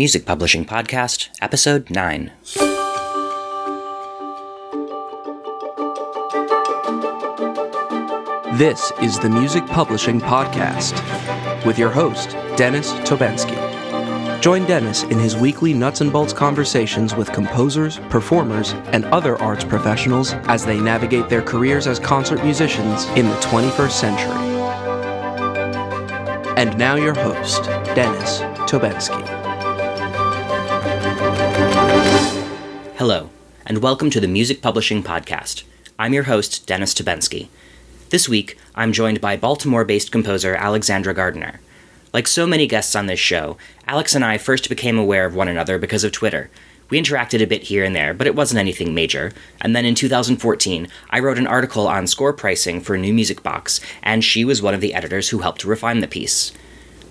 Music Publishing Podcast, Episode 9. This is the Music Publishing Podcast with your host, Dennis Tobenski. Join Dennis in his weekly nuts and bolts conversations with composers, performers, and other arts professionals as they navigate their careers as concert musicians in the 21st century. And now, your host, Dennis Tobenski. And welcome to the Music Publishing Podcast. I'm your host, Dennis Tobenski. This week, I'm joined by Baltimore based composer Alexandra Gardner. Like so many guests on this show, Alex and I first became aware of one another because of Twitter. We interacted a bit here and there, but it wasn't anything major. And then in 2014, I wrote an article on score pricing for New Music Box, and she was one of the editors who helped refine the piece.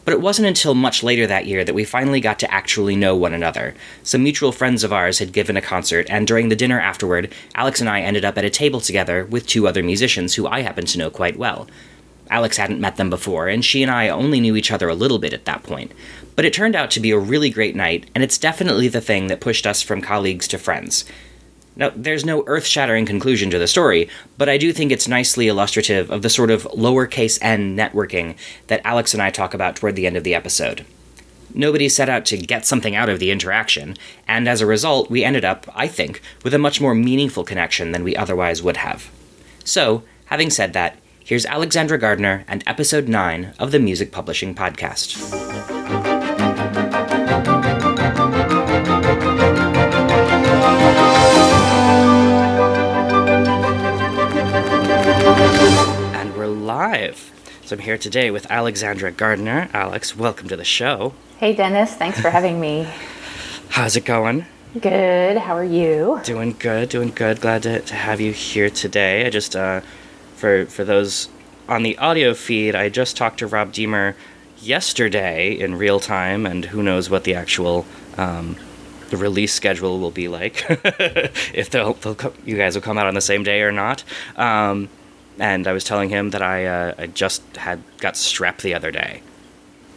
But it wasn't until much later that year that we finally got to actually know one another. Some mutual friends of ours had given a concert, and during the dinner afterward, Alex and I ended up at a table together with two other musicians who I happened to know quite well. Alex hadn't met them before, and she and I only knew each other a little bit at that point. But it turned out to be a really great night, and it's definitely the thing that pushed us from colleagues to friends. Now, there's no earth shattering conclusion to the story, but I do think it's nicely illustrative of the sort of lowercase n networking that Alex and I talk about toward the end of the episode. Nobody set out to get something out of the interaction, and as a result, we ended up, I think, with a much more meaningful connection than we otherwise would have. So, having said that, here's Alexandra Gardner and episode 9 of the Music Publishing Podcast. Live. So I'm here today with Alexandra Gardner. Alex, welcome to the show. Hey Dennis, thanks for having me. How's it going? Good, how are you? Doing good, doing good. Glad to, to have you here today. I just, uh, for for those on the audio feed, I just talked to Rob Deemer yesterday in real time, and who knows what the actual um, the release schedule will be like. if they'll, they'll co- you guys will come out on the same day or not. Um, and I was telling him that I uh, I just had got strep the other day.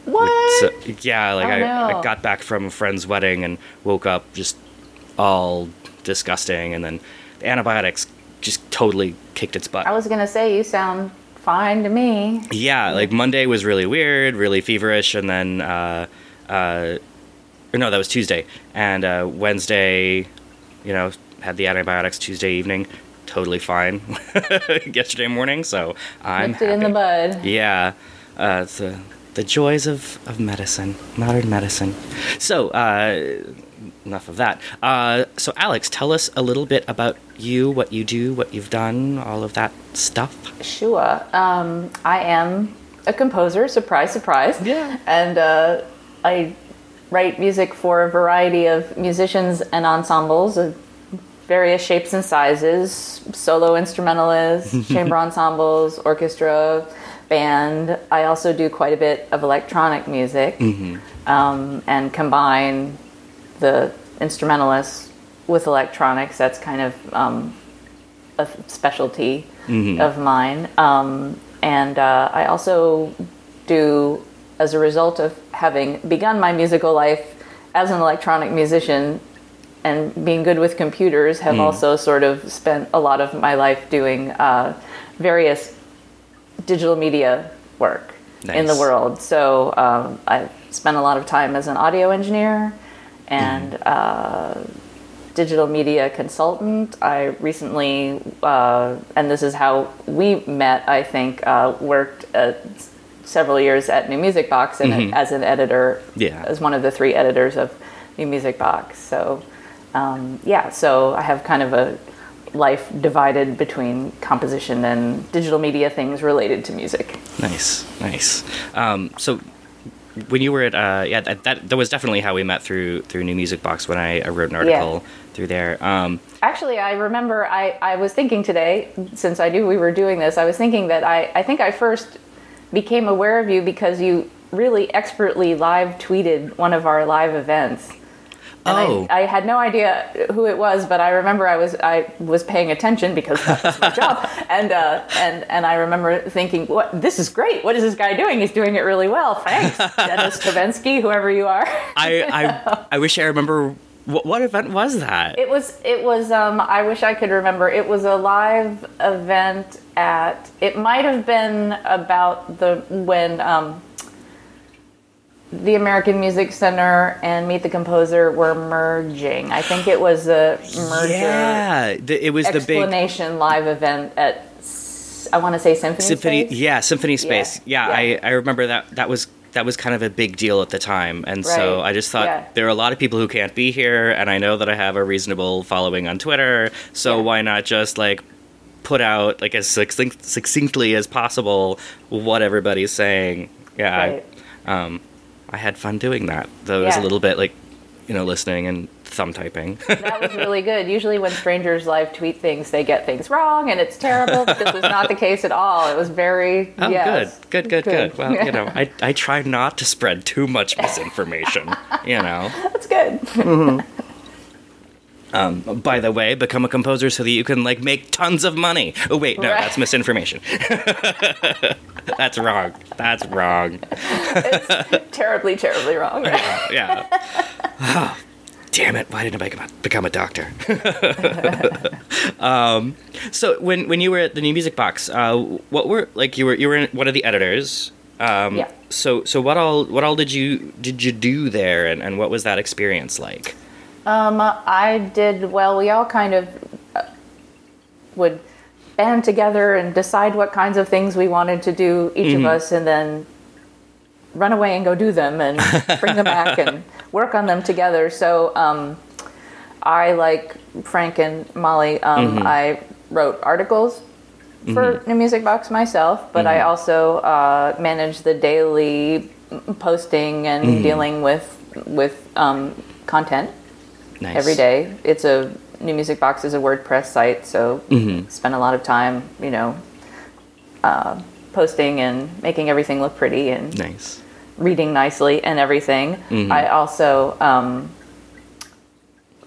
What? So, yeah, like Oh, I, no. I got back from a friend's wedding and woke up just all disgusting, and then the antibiotics just totally kicked its butt. I was gonna say you sound fine to me. yeah, like Monday was really weird, really feverish, and then uh, uh, no, that was Tuesday, and uh, Wednesday, you know, had the antibiotics Tuesday evening, totally fine. Yesterday morning, so I'm Nipped it in the bud. Yeah, uh, the the joys of, of medicine, modern medicine. So, uh, enough of that. Uh, so, Alex, tell us a little bit about you, what you do, what you've done, all of that stuff. Sure. Um, I am a composer. Surprise, surprise. Yeah. And uh, I write music for a variety of musicians and ensembles various shapes and sizes: solo instrumentalists, chamber ensembles, orchestra, band. I also do quite a bit of electronic music um, and combine the instrumentalists with electronics. That's kind of um, a specialty of mine. Um, and uh, I also do, as a result of having begun my musical life as an electronic musician and being good with computers, have also sort of spent a lot of my life doing uh, various digital media work in the world. So um, I spent a lot of time as an audio engineer and uh, digital media consultant. I recently, uh, and this is how we met, I think, uh, worked several years at New Music Box and as an editor, Yeah. as one of the three editors of New Music Box. So, um, yeah, so I have kind of a life divided between composition and digital media things related to music. Nice, nice. Um, so, when you were at, uh, yeah, that, that that was definitely how we met through through New Music Box when I, I wrote an Yeah. article through there. Um, Actually, I remember I, I was thinking today, since I knew we were doing this, I was thinking that I, I think I first became aware of you because you really expertly live tweeted one of our live events. And Oh. I, I had no idea who it was, but I remember I was I was paying attention because that was my job, and uh, and and I remember thinking, "What? This is great! What is this guy doing? He's doing it really well. Thanks, Dennis Tobenski, whoever you are." I, I I wish I remember what, what event was that? It was it was um I wish I could remember. It was a live event at it might have been about the when um the American Music Center and Meet the Composer were merging. I think it was a merger yeah, the, it was the big explanation live event at I want to say Symphony symphony. Space. Yeah, symphony space. Yeah, yeah. I I remember that that was. That was kind of a big deal at the time, and so I just thought yeah. there are a lot of people who can't be here, and I know that I have a reasonable following on Twitter, so Yeah. why not just like put out like as succinct, succinctly as possible what everybody's saying? Yeah, Right. I, um, I had fun doing that. Though it was a little bit like, you know, listening and thumb typing. That was really good. Usually, when strangers live tweet things, they get things wrong, and it's terrible. But this was not the case at all. It was very Oh, yes. good, good, good, good. Good. Well, you know, I, I try not to spread too much misinformation. you know. That's good. Mm-hmm. By the way, become a composer so that you can like make tons of money. Oh wait, no, Right. that's misinformation. that's wrong. That's wrong. It's terribly, terribly wrong. Yeah. Oh, damn it! Why didn't I become a, become a doctor? um, so when when you were at the New Music Box, uh, what were like you were you were in one of the editors. Um, Yeah. So so what all what all did you did you do there, and, and what was that experience like? Um, I did well. We all kind of uh, would band together and decide what kinds of things we wanted to do, each of us, and then run away and go do them and bring them back and work on them together. So um, I, like Frank and Molly, um, I wrote articles for New Music Box myself, but I also uh, managed the daily posting and dealing with with um, content Nice. every day. It's a New Music Box is a WordPress site, so spend a lot of time, you know, uh, posting and making everything look pretty and Nice. reading nicely and everything. I also um,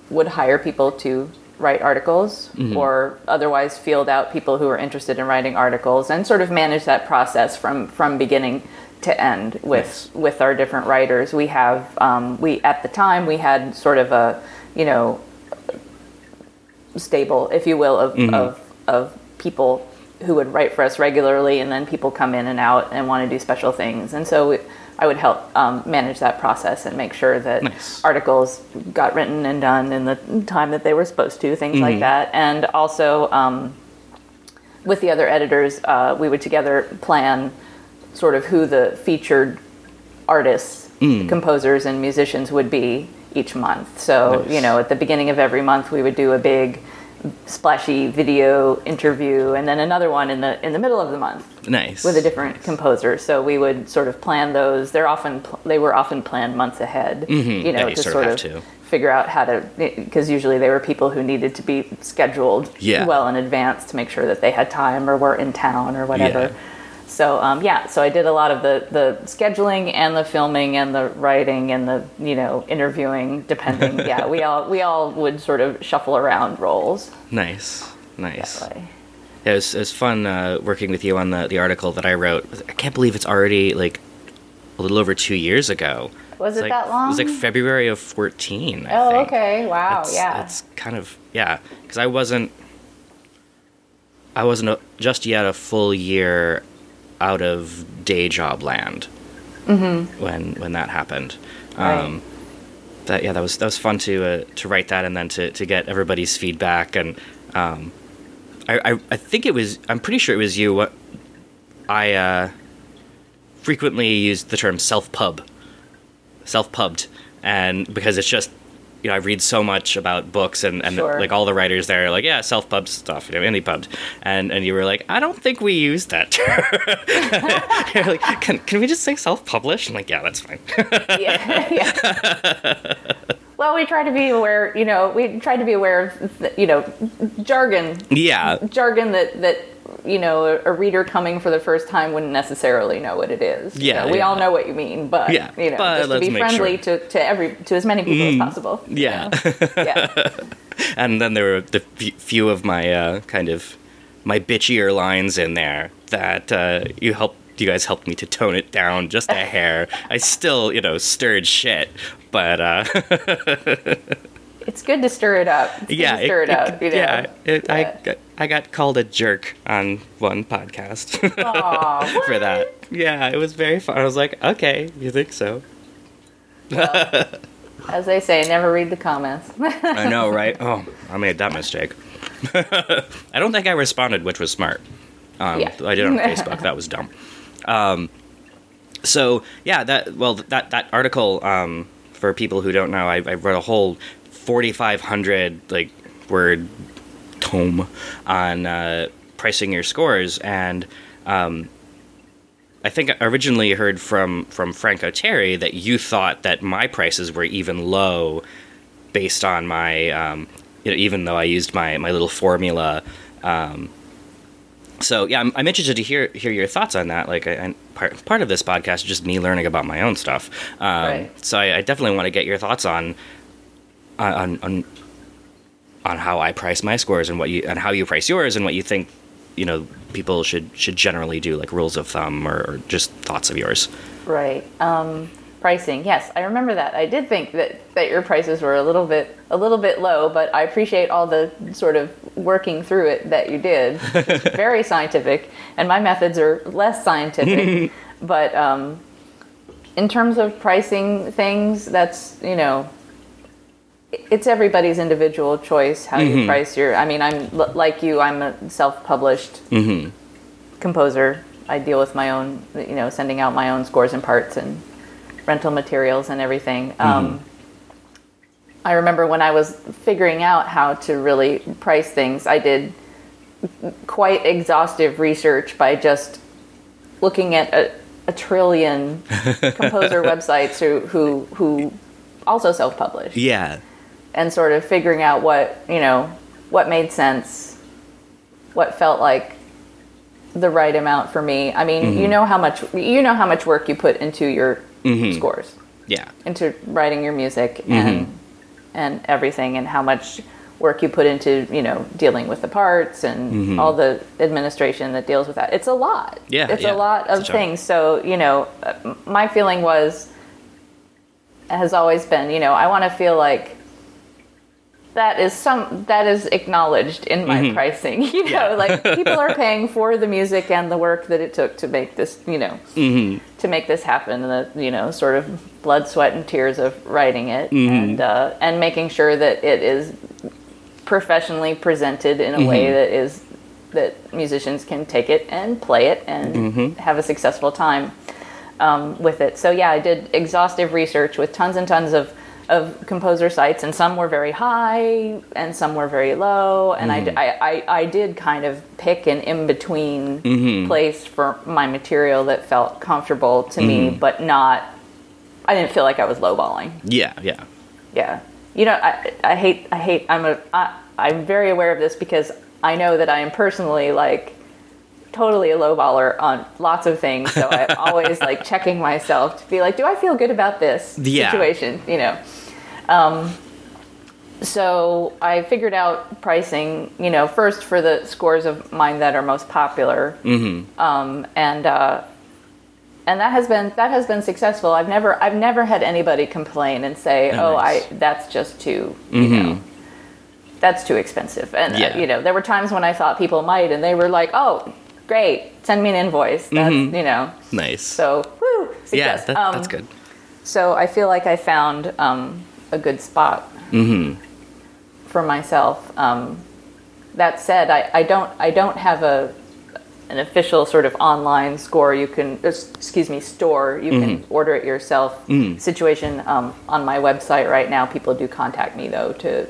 would hire people to write articles or otherwise field out people who are interested in writing articles and sort of manage that process from from beginning to end with with our different writers. We have um, we at the time we had sort of a you know stable, if you will, of of of people who would write for us regularly, and then people come in and out and want to do special things, and so. We, I would help um, manage that process and make sure that Nice. articles got written and done in the time that they were supposed to, things like that. And also, um, with the other editors, uh, we would together plan sort of who the featured artists, composers, and musicians would be each month. So, Nice. you know, at the beginning of every month, we would do a big splashy video interview and then another one in the in the middle of the month Nice. with a different composer. So we would sort of plan those. They're often pl- they were often planned months ahead. Mm-hmm. You know, Yeah, you to sort of sort of to. figure out how to because usually they were people who needed to be scheduled Yeah. well in advance to make sure that they had time or were in town or whatever. Yeah. So um, yeah, so I did a lot of the the scheduling and the filming and the writing and the you know interviewing, depending. yeah, we all we all would sort of shuffle around roles. Nice. Nice. way. It was, it was fun uh, working with you on the, the article that I wrote. I can't believe it's already like a little over two years ago. Was It's it like- that long? It was like February of 14. I Oh, think. okay. Wow. It's, yeah. It's kind of, yeah. Because I wasn't, I wasn't a, just yet a full year out of day job land when when that happened. Mm-hmm. Right. Um, that yeah, that was that was fun to uh, to write that and then to, to get everybody's feedback and um, I, I I think it was I'm pretty sure it was you. What I uh, frequently used the term self pub, self pubbed, and because it's just you know I read so much about books and, and Sure. like all the writers there are like yeah self pubbed stuff you know indie pubbed and and you were like I don't think we use that term. You're like can can we just say self published? I'm like yeah that's fine. yeah. yeah. Well, we try to be aware. You know, we try to be aware of you know jargon, yeah jargon that that you know a, a reader coming for the first time wouldn't necessarily know what it is. You Yeah, know, we yeah. all know what you mean, but Yeah, you know, just to be friendly sure. to, to every to as many people as possible. you Yeah. know? yeah, and then there were the few of my uh, kind of my bitchier lines in there that uh, you helped you guys helped me to tone it down just a hair i still you know stirred shit but uh, it's good to stir it up. It's good yeah to stir it, up. You know? yeah, it, I, Yeah. got- I got called a jerk on one podcast Aw, for that yeah it was very fun i was like okay you think so as they say, never read the comments. i know right oh i made that mistake i don't think i responded which was smart um, Yeah. i did on facebook that was dumb um, so yeah that well that that article um, for people who don't know I, I wrote a whole 4500 like word tome on uh, pricing your scores and um, I think I originally heard from from Frank Oteri that you thought that my prices were even low based on my um, you know even though I used my my little formula um, so yeah, I'm, I'm interested to hear hear your thoughts on that. Like, I, and part part of this podcast is just me learning about my own stuff. Um, Right. So I, I definitely want to get your thoughts on on on on how I price my scores and what you and how you price yours and what you think you know people should should generally do, like rules of thumb or, or just thoughts of yours. Right. Um, pricing. Yes, I remember that. I did think that, that your prices were a little bit a little bit low, but I appreciate all the sort of working through it that you did. It's very scientific, and my methods are less scientific. but um, in terms of pricing things, that's you know. It's everybody's individual choice how you mm-hmm. price your. I mean, I'm like you. I'm a self-published mm-hmm. composer. I deal with my own, you know, sending out my own scores and parts and rental materials and everything. Mm-hmm. Um, I remember when I was figuring out how to really price things, I did quite exhaustive research by just looking at a, a trillion composer websites who, who who also self-publish Yeah. And sort of figuring out what you know what made sense what felt like the right amount for me. I mean you mm-hmm. know how much you know how much work you put into your mm-hmm. scores. Yeah. into writing your music and mm-hmm. and everything and how much work you put into you know dealing with the parts and all the administration that deals with that. It's a lot. Yeah, it's yeah. a lot of a things. So you know uh, my feeling was has always been you know i want to feel like that is some that is acknowledged in my pricing you know Mm-hmm. Yeah. like people are paying for the music and the work that it took to make this you know Mm-hmm. to make this happen the you know sort of blood sweat and tears of writing it Mm-hmm. and uh, and making sure that it is professionally presented in a Mm-hmm. way that is that musicians can take it and play it and Mm-hmm. have a successful time um, with it so yeah i did exhaustive research with tons and tons of of composer sites and some were very high and some were very low and I, mm-hmm. I, I, I did kind of pick an in-between mm-hmm. place for my material that felt comfortable to me mm-hmm. but not i didn't feel like i was lowballing Yeah. Yeah. yeah you know i, I hate i hate i'm a I, i'm very aware of this because i know that i am personally like totally a lowballer on lots of things so i'm always like checking myself to be like do i feel good about this Yeah. situation you know um, so i figured out pricing you know first for the scores of mine that are most popular um, and uh, and that has been that has been successful. I've never I've never had anybody complain and say, Oh, "Oh, nice. I that's just too you know that's too expensive." And uh, you know, there were times when I thought people might, and they were like, "Oh, great, send me an invoice." That's you know, Nice. so woo, success. yeah, that, Um, that's good. So I feel like I found um, a good spot Mm-hmm. for myself. Um, that said, I, I don't I don't have a an official sort of online score you can uh, excuse me store you can Mm-hmm. order it yourself situation um, on my website right now. People do contact me though to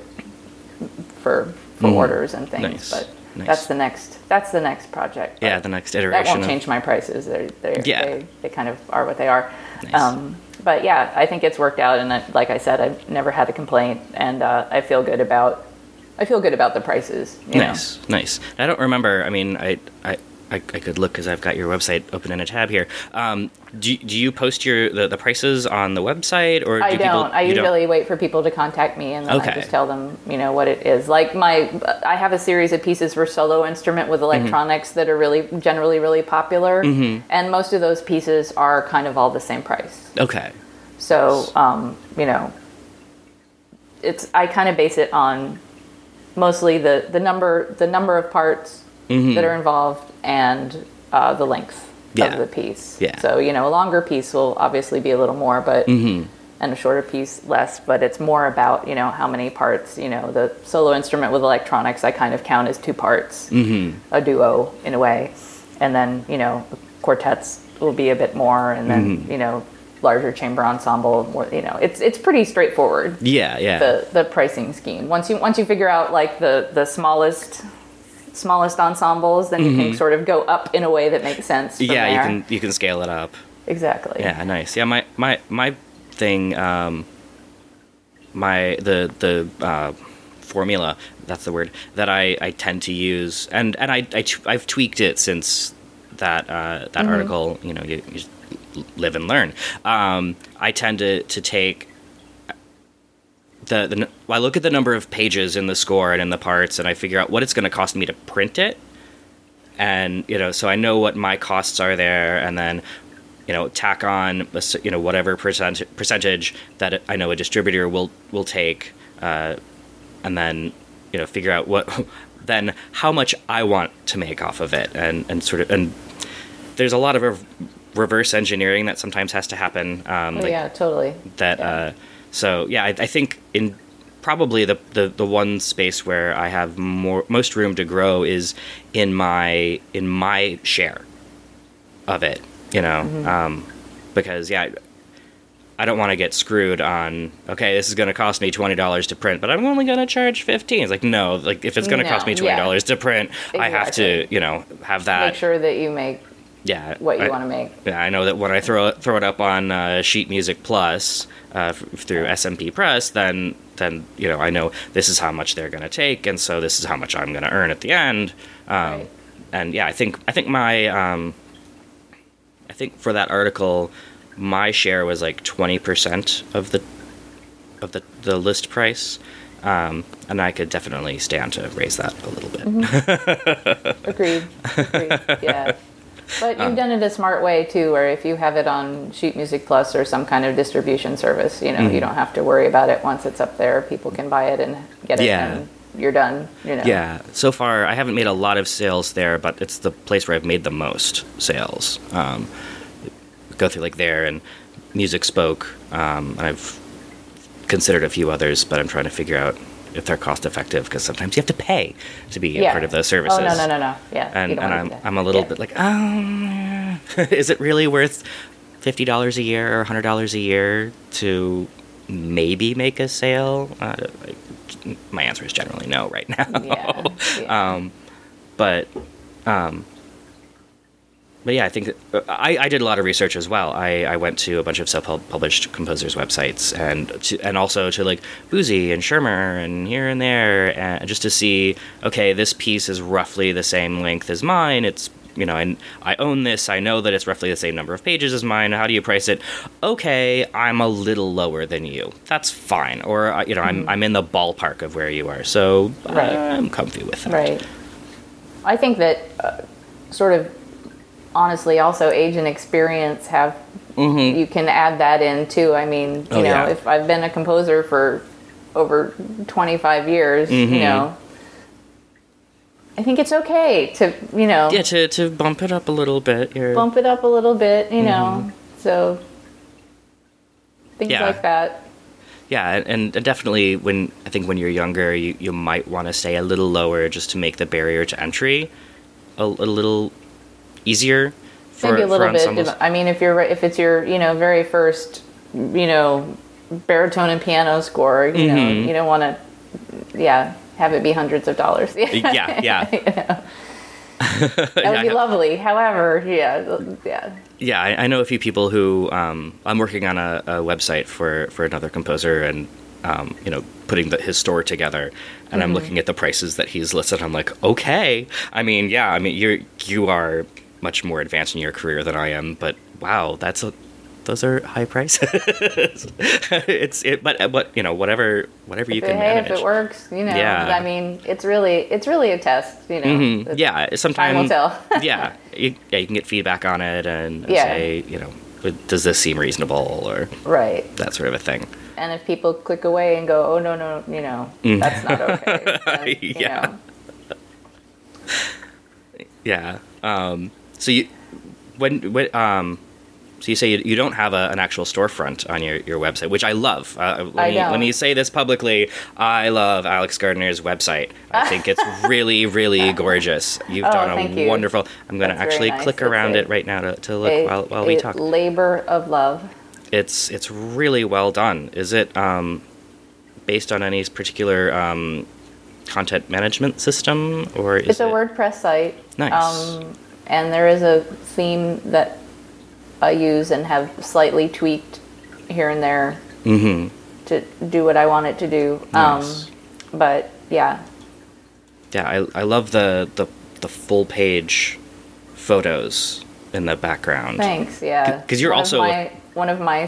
for for orders and things, Mm. Nice. but. Nice. That's the next. That's the next project. Yeah, the next iteration. that won't of- change my prices. They're, they're, Yeah. they, they kind of are what they are. Nice. Um, but yeah, I think it's worked out. And I, like I said, I've never had a complaint. And uh, I feel good about I feel good about the prices. you know. Nice, nice. I don't remember. I mean, I I, I, I could look because I've got your website open in a tab here. Um, do, do you post your the, the prices on the website or do I don't. I you usually wait for people to contact me, and then Okay. I just tell them, you know, what it is. Like my, I have a series of pieces for solo instrument with Mm-hmm. electronics that are really generally really popular, and most of those pieces are kind of all the same price. Okay. So, um, you know, it's I kind of base it on mostly the the number the number of parts that are involved and uh, the length Mm-hmm. Yeah. of the piece. Yeah. So you know, a longer piece will obviously be a little more, but Mm-hmm. and a shorter piece less. But it's more about you know how many parts. You know, the solo instrument with electronics I kind of count as two parts, Mm-hmm. a duo in a way, and then you know quartets will be a bit more, and then Mm-hmm. you know larger chamber ensemble. More, you know, it's it's pretty straightforward Yeah, yeah. the the pricing scheme. Once you once you figure out like the the smallest smallest ensembles, then you can sort of go up in a way that makes sense. Mm-hmm. yeah, you can you can scale it up. exactly. Yeah, nice. Yeah, my my my thing um my the the uh formula, that's the word that I I tend to use and and I I t- I've tweaked it since that uh that article, you know, you, you live and learn. Um I tend to to take the, the I look at the number of pages in the score and in the parts, and I figure out what it's going to cost me to print it, and you know, so I know what my costs are there, and then you know, tack on a you know whatever percent percentage that I know a distributor will will take, uh, and then you know figure out what then how much I want to make off of it, and and sort of and there's a lot of rev- reverse engineering that sometimes has to happen. Um, Oh, like- yeah, totally. that Yeah. uh so yeah I, I think in probably the, the the one space where i have more most room to grow is in my in my share of it you know Mm-hmm. um because yeah I, don't want to get screwed on okay this is going to cost me $20 to print but i'm only going to charge 15 it's like no like if it's going to No, cost me $20 yeah. to print i have to you know have that Make sure that you make yeah what you I- want to make. yeah, I know that when I throw it, throw it up on uh, Sheet Music Plus uh, f- through SMP Press, then then you know I know this is how much they're going to take, and so this is how much I'm going to earn at the end. Um, Right. And yeah, I think I think my um, I think for that article, my share was like twenty percent of the of the the list price. Um, and I could definitely stand to raise that a little bit. Mm-hmm. Agreed. Agreed. yeah. But Um, you've done it a smart way too, where if you have it on Sheet Music Plus or some kind of distribution service, you know, Mm-hmm. you don't have to worry about it once it's up there. People can buy it and get it, Yeah. and you're done. You know. Yeah, so far I haven't made a lot of sales there, but it's the place where I've made the most sales. Um, go through like there and Music Spoke. Um, and I've considered a few others, but I'm trying to figure out if they're cost effective because sometimes you have to pay to be a part of those services. Oh no no no no. Yeah. And, and I'm. I'm a little Yeah. bit like, um, is it really worth fifty dollars a year or hundred dollars a year to maybe make a sale? Uh, my answer is generally no right now. Yeah. yeah. Um, but um, but yeah, I think I, I did a lot of research as well. I, I went to a bunch of self-published composers' websites and to, and also to like Boosey and Schirmer and here and there, and just to see okay, this piece is roughly the same length as mine. It's you know, and I own this. I know that it's roughly the same number of pages as mine. How do you price it? Okay, I'm a little lower than you. That's fine. Or uh, you know, I'm I'm in the ballpark of where you are, so Right. I'm comfy with that. Right. I think that uh, sort of honestly also age and experience have you can add that in too. I mean, you Mm-hmm. Oh, know, yeah. if I've been a composer for over 25 years, Mm-hmm. you know, I think it's okay to, you know, Yeah, to, to bump it up a little bit. You're, bump it up a little bit, you know. So things Mm-hmm. Yeah. like that. Yeah, and, and definitely when I think when you're younger, you, you might want to stay a little lower just to make the barrier to entry a, a little easier. For, maybe a little bit. I mean, if you're if it's your you know very first you know baritone and piano score, you know Mm-hmm. you don't want to yeah have it be hundreds of dollars. Yeah, yeah. that would Yeah, be lovely. However, yeah, yeah, Yeah, I, I know a few people who um, I'm working on a, a website for for another composer, and um, you know, putting the, his store together, and I'm Mm-hmm. looking at the prices that he's listed. I'm like, okay. I mean, yeah. I mean, you're you are much more advanced in your career than I am, but wow, that's a those are high prices. it's it, but but you know, whatever whatever you it- can hey, manage. if it works, you know. Yeah. I mean, it's really it's really a test, you know. Mhm. It's- Yeah, Time sometimes. will tell. yeah, you, yeah, you can get feedback on it and, and Yeah. say, you know, does this seem reasonable or Right. that sort of a thing. And if people click away and go, "Oh no, no, you know, that's not okay," then, Mm. Yeah. know. Yeah. Um, so you when when um. So you say you, you don't have a, an actual storefront on your, your website, which I love. Uh, let, I me, let me say this publicly. I love Alex Gardner's website. I think it's really, really gorgeous. You've Oh, done a you. wonderful. I'm going to actually nice. click It's around it right now to, to look A- while, while we a talk. labor of love. It's it's really well done. Is it um, based on any particular um, content management system, or is It's a it WordPress site. nice? And there is a theme that I use and have slightly tweaked here and there mm-hmm. to do what I want it to do. Nice. Um, but yeah, Yeah, I, I love the, the the full page photos in the background. thanks. Yeah, 'Cause you're One of also- my, one of my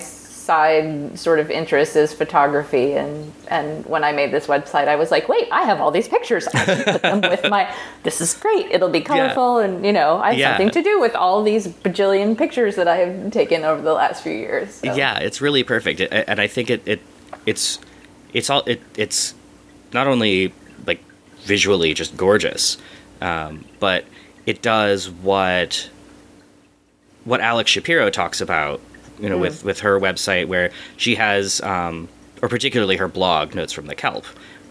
side sort of interest is photography, and and when I made this website, I was like, wait, I have all these pictures. I can put them with my. This is great. It'll be colorful, and you know, I have Yeah. something to do with all these bajillion pictures that I have taken over the last few years. so. Yeah, it's really perfect, It- and I think it, it it's it's all it it's not only like visually just gorgeous, um, but it does what what Alex Shapiro talks about, you know, with with her website where she has, um, or particularly her blog, Notes from the Kelp,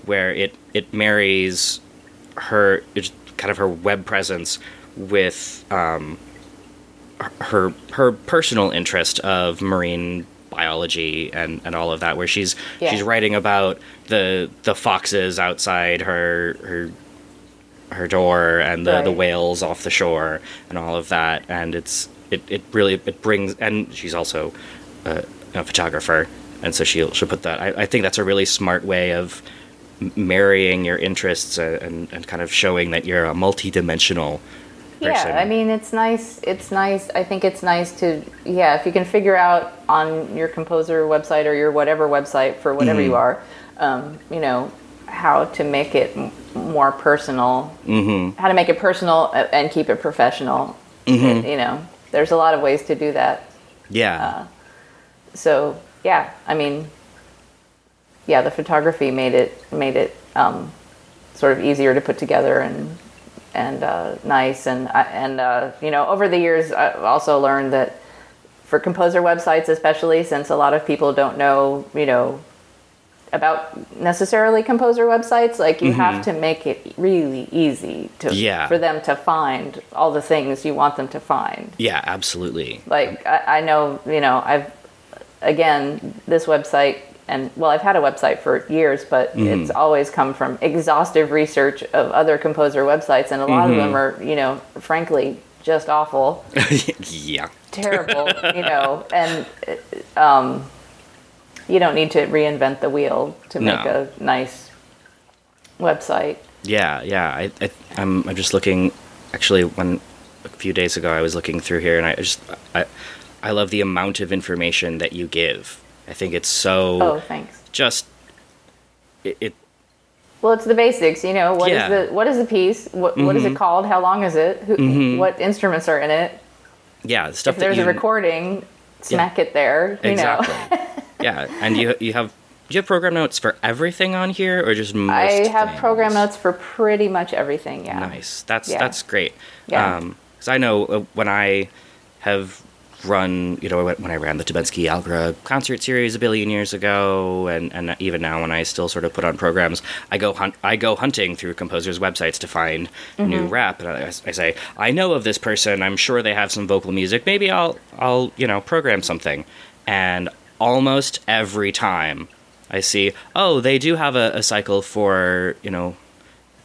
where it it marries her kind of her web presence with um, her her personal interest of marine biology and, and all of that where she's Yeah. she's writing about the the foxes outside her her her door and the, the whales off the shore and all of that. And it's it, it really it brings and she's also a, a photographer and so she'll she'll put that I, I think that's a really smart way of marrying your interests uh, and, and kind of showing that you're a multi-dimensional person. Yeah, I mean, it's nice. It's nice. I think it's nice to, yeah, if you can figure out on your composer website or your whatever website for whatever Mm-hmm. you are, um, you know, how to make it more personal, mm-hmm. how to make it personal and keep it professional. Mm-hmm. It- you know, there's a lot of ways to do that. yeah So yeah, I mean, yeah, the photography made it made it um, sort of easier to put together and and uh, nice and and uh, you know over the years I've also learned that for composer websites especially since a lot of people don't know you know about necessarily composer websites like you have to make it really easy to Yeah. for them to find all the things you want them to find yeah absolutely like I, I know you know i've again this website and well i've had a website for years but Mm-hmm. it's always come from exhaustive research of other composer websites and a lot Mm-hmm. of them are you know frankly just awful yeah terrible you know and um, you don't need to reinvent the wheel to make No. a nice website yeah yeah I, I I'm, I'm just looking actually when a few days ago i was looking through here and i just i i love the amount of information that you give i think it's so oh thanks just it, it Well, it's the basics, you know. What is Yeah. Mm-hmm. the what is the piece? What what is it called? How long is it? Who, What instruments are in it? yeah stuff If there's you a recording, smack it there. You exactly know. yeah and you you have do you have program notes for everything on here or just most I have things? program notes for pretty much everything. Yeah. Nice. That's Yeah. that's great. Yeah. Because I know uh, when I have run, you know, when when I ran the Tibetsky Algra concert series a billion years ago, and, and even now when I still sort of put on programs, I go hunt, I go hunting through composers' websites to find Mm-hmm. new rap, and I, I say, I know of this person. I'm sure they have some vocal music. Maybe I'll I'll you know program something, and almost every time. I see. Oh, they do have a, a cycle for you know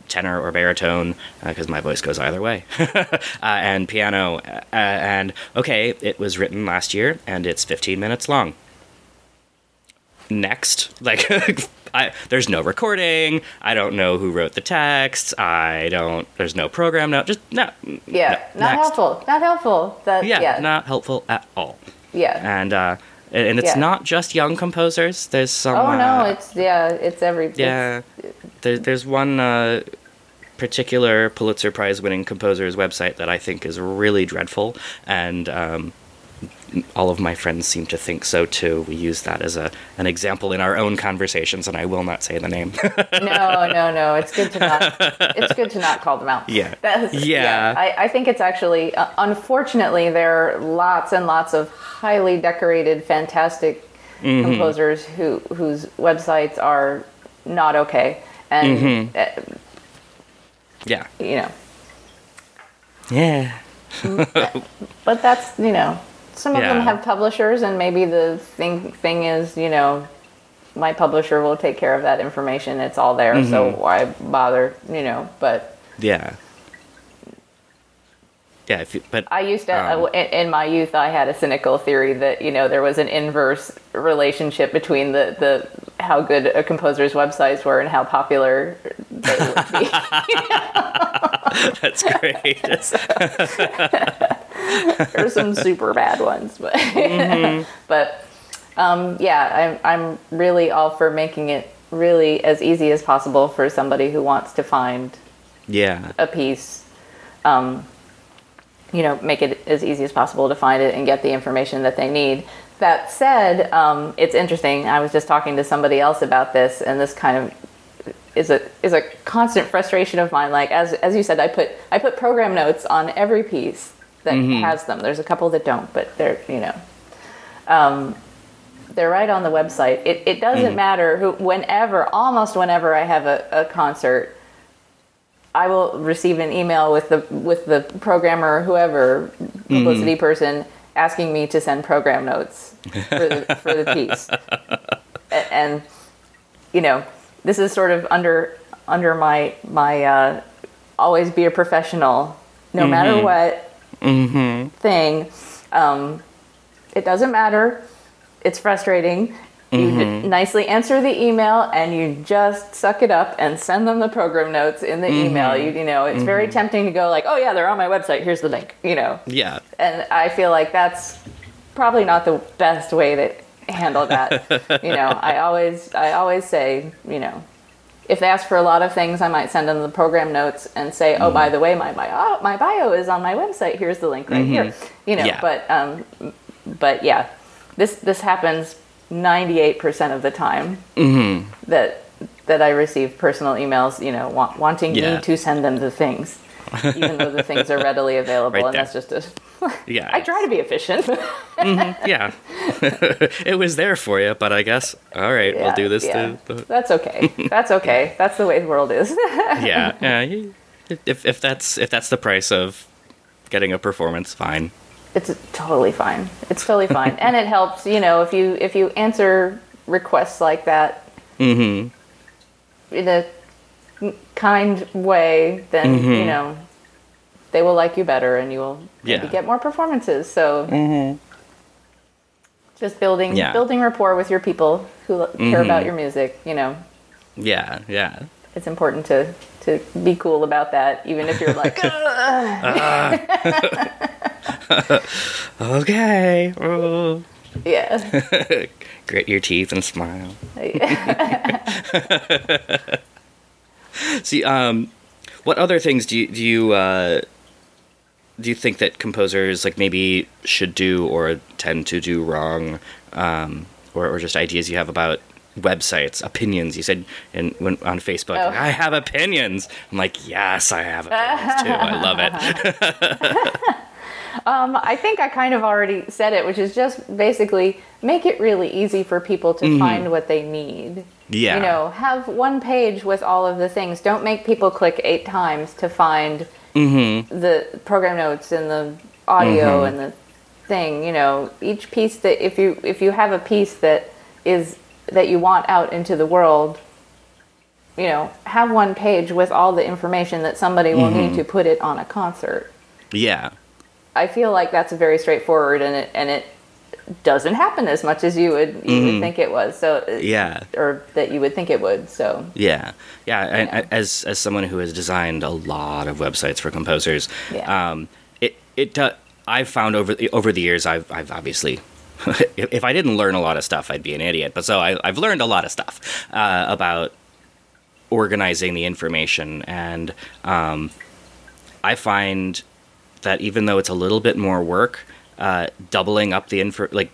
tenor or baritone because my voice goes either way uh, and piano uh, and okay it was written last year and it's 15 minutes long next. Like, I, there's no recording. I don't know who wrote the text. I don't. There's no program note. Just no. Yeah, no, not next. helpful. Not helpful. That, Yeah, yeah, not helpful at all. yeah. And uh, and and it's Yeah. not just young composers. There's some. Oh no, uh, it's yeah, it's every it's- yeah. There, there's one uh, particular Pulitzer Prize winning composer's website that I think is really dreadful, and um, all of my friends seem to think so too. We use that as a an example in our own conversations, and I will not say the name. no, no, no. It's good to not. it's good to not call them out. Yeah. That's, Yeah. I, I think it's actually, uh, unfortunately, there are lots and lots of highly decorated, fantastic Mm-hmm. composers who whose websites are not okay, and Mm-hmm. uh, yeah. you know, Yeah. but that's you know, some of them have publishers, and maybe the thing thing is, you know. My publisher will take care of that information. It's all there, so Mm-hmm. why bother? You know, but Yeah. Yeah. If you, but I used to, Um, in, in my youth, I had a cynical theory that you know there was an inverse relationship between the, the how good a composer's websites were and how popular they would be. that's great. There's some super bad ones, but Mm-hmm. but um, yeah, I'm I'm really all for making it really as easy as possible for somebody who wants to find yeah. a piece. Um, you know, make it as easy as possible to find it and get the information that they need. That said, um, it's interesting. I was just talking to somebody else about this, and this kind of is a is a constant frustration of mine. Like as as you said, I put I put program notes on every piece that has them. There's a couple that don't, but they're you know. Um, they're right on the website. It, it doesn't matter who, whenever, almost whenever I have a, a concert, I will receive an email with the with the programmer, or whoever publicity person, asking me to send program notes for the for the piece. And you know, this is sort of under under my my uh, always be a professional, no matter what Mm-hmm. thing. Um, it doesn't matter. It's frustrating. You mm-hmm. d- nicely answer the email and you just suck it up and send them the program notes in the mm-hmm. email. You, you know, it's very tempting to go like, "Oh yeah, they're on my website. Here's the link." You know, Yeah. and I feel like that's probably not the best way to handle that. you know, I always I always say, you know, if they ask for a lot of things, I might send them the program notes and say, "Oh, by mm-hmm. the way, my bio my bio is on my website. Here's the link right here." Mm-hmm. You know, Yeah. but um, but yeah, this this happens 98% of the time mm-hmm. that that I receive personal emails, you know, want, wanting Yeah. me to send them the things, even though the things are readily available, Right and there. that's just a. Yeah. I try to be efficient. yeah. it was there for you, but I guess all right, we'll do this yeah. to the That's okay. That's okay. That's the way the world is. yeah, yeah. If if that's if that's the price of getting a performance, fine. it's totally fine. It's totally fine, and it helps. You know, if you if you answer requests like that Mm-hmm. in a kind way, then Mm-hmm. you know they will like you better, and you will Yeah. Mm-hmm. get more performances. So. Just building Yeah. Mm-hmm. building rapport with your people who lo- care about your music, you know, Yeah, yeah. it's important to to be cool about that, even if you're like, Okay. Oh. yeah, Grit your teeth and smile. See, um, what other things do you do you uh, do you think that composers like maybe should do or tend to do wrong, um, or or just ideas you have about websites, opinions? You said in when on Facebook, Oh. I have opinions. I'm like, yes, I have opinions too. I love it. Um, I think I kind of already said it, which is just basically make it really easy for people to mm-hmm. find what they need. Yeah. You know, have one page with all of the things. Don't make people click eight times to find mm-hmm. the program notes and the audio mm-hmm. and the thing. You know, each piece that if you if you have a piece that is that you want out into the world, you know, have one page with all the information that somebody will need to put it on a concert. Yeah. I feel like that's very straightforward and it and it doesn't happen as much as you would you would think it was. So uh, Yeah. or that you would think it would. So Yeah, yeah. And I, as as someone who has designed a lot of websites for composers, Yeah. um, it it uh, I've found over the, over the years I've I've obviously. if, if I didn't learn a lot of stuff, I'd be an idiot. But so I, I've learned a lot of stuff uh, about organizing the information, and um, I find that even though it's a little bit more work, uh, doubling up the info, like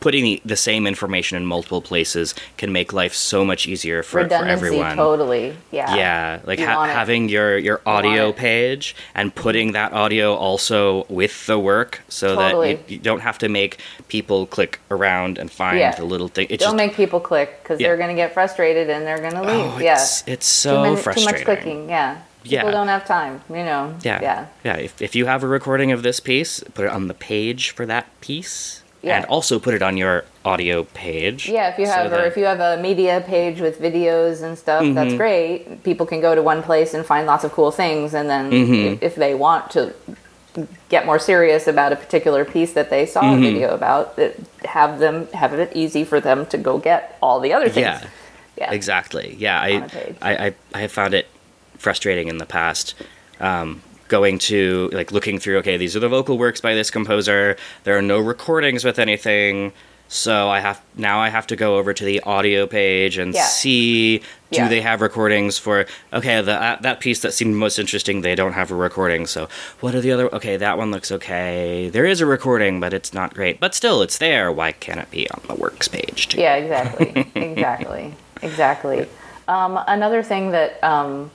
putting the, the same information in multiple places, can make life so much easier for, for everyone. totally. Yeah. Yeah, like You ha- having your your audio it. page and putting that audio also with the work, so Totally. that you, you don't have to make people click around and find Yeah. the little thing. It's Don't just make people click because Yeah. they're going to get frustrated and they're going to leave. oh, yeah. it's, it's too, so many- frustrating. too much clicking. Yeah. People Yeah. don't have time. You know. Yeah. Yeah. Yeah. If, if you have a recording of this piece, put it on the page for that piece. Yeah. And also put it on your audio page. Yeah, if you so have, or if you have a media page with videos and stuff, Mm-hmm. that's great. People can go to one place and find lots of cool things, and then Mm-hmm. if, if they want to get more serious about a particular piece that they saw Mm-hmm. a video about, that have them have it easy for them to go get all the other things. Yeah. yeah, Exactly. Yeah, I. I, I, I have found it frustrating in the past. Um, going to like looking through. Okay, these are the vocal works by this composer. There are no recordings with anything. So I have now I have to go over to the audio page and Yeah. see do Yeah. they have recordings for okay the, uh, that piece that seemed most interesting they don't have a recording so what are the other okay that one looks okay there is a recording but it's not great but still it's there why can't it be on the works page too? Yeah, exactly, exactly, exactly. Um, another thing that um,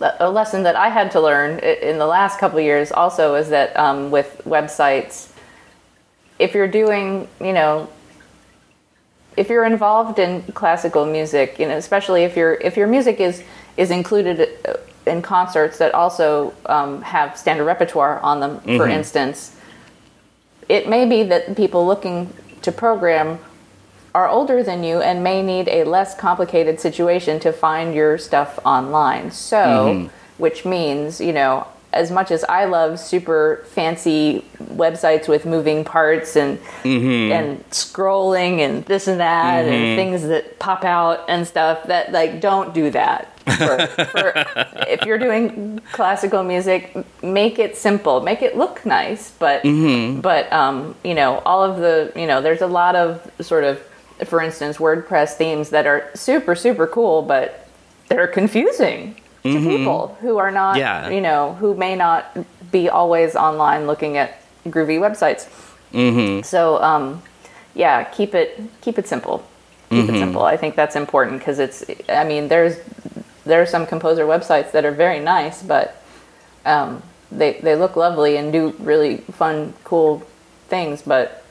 a lesson that I had to learn in the last couple of years also is that um, with websites, if you're doing, you know, if you're involved in classical music, you know, especially if your if your music is is included uh, in concerts that also um, have standard repertoire on them, for instance, it may be that people looking to program are older than you and may need a less complicated situation to find your stuff online. So, mm-hmm. which means, you know, as much as I love super fancy websites with moving parts and mm-hmm. and scrolling and this and that and mm-hmm. things that pop out and stuff that like don't do that. For, for if you're doing classical music, make it simple, make it look nice, but but um, you know all of the you know there's a lot of sort of for instance WordPress themes that are super super cool, but they're confusing to people who are not Yeah. you know who may not be always online looking at groovy websites. Mm-hmm. So um, yeah, keep it keep it simple. Keep it simple. I think that's important because it's. I mean, there's there are some composer websites that are very nice, but um, they they look lovely and do really fun, cool things, but.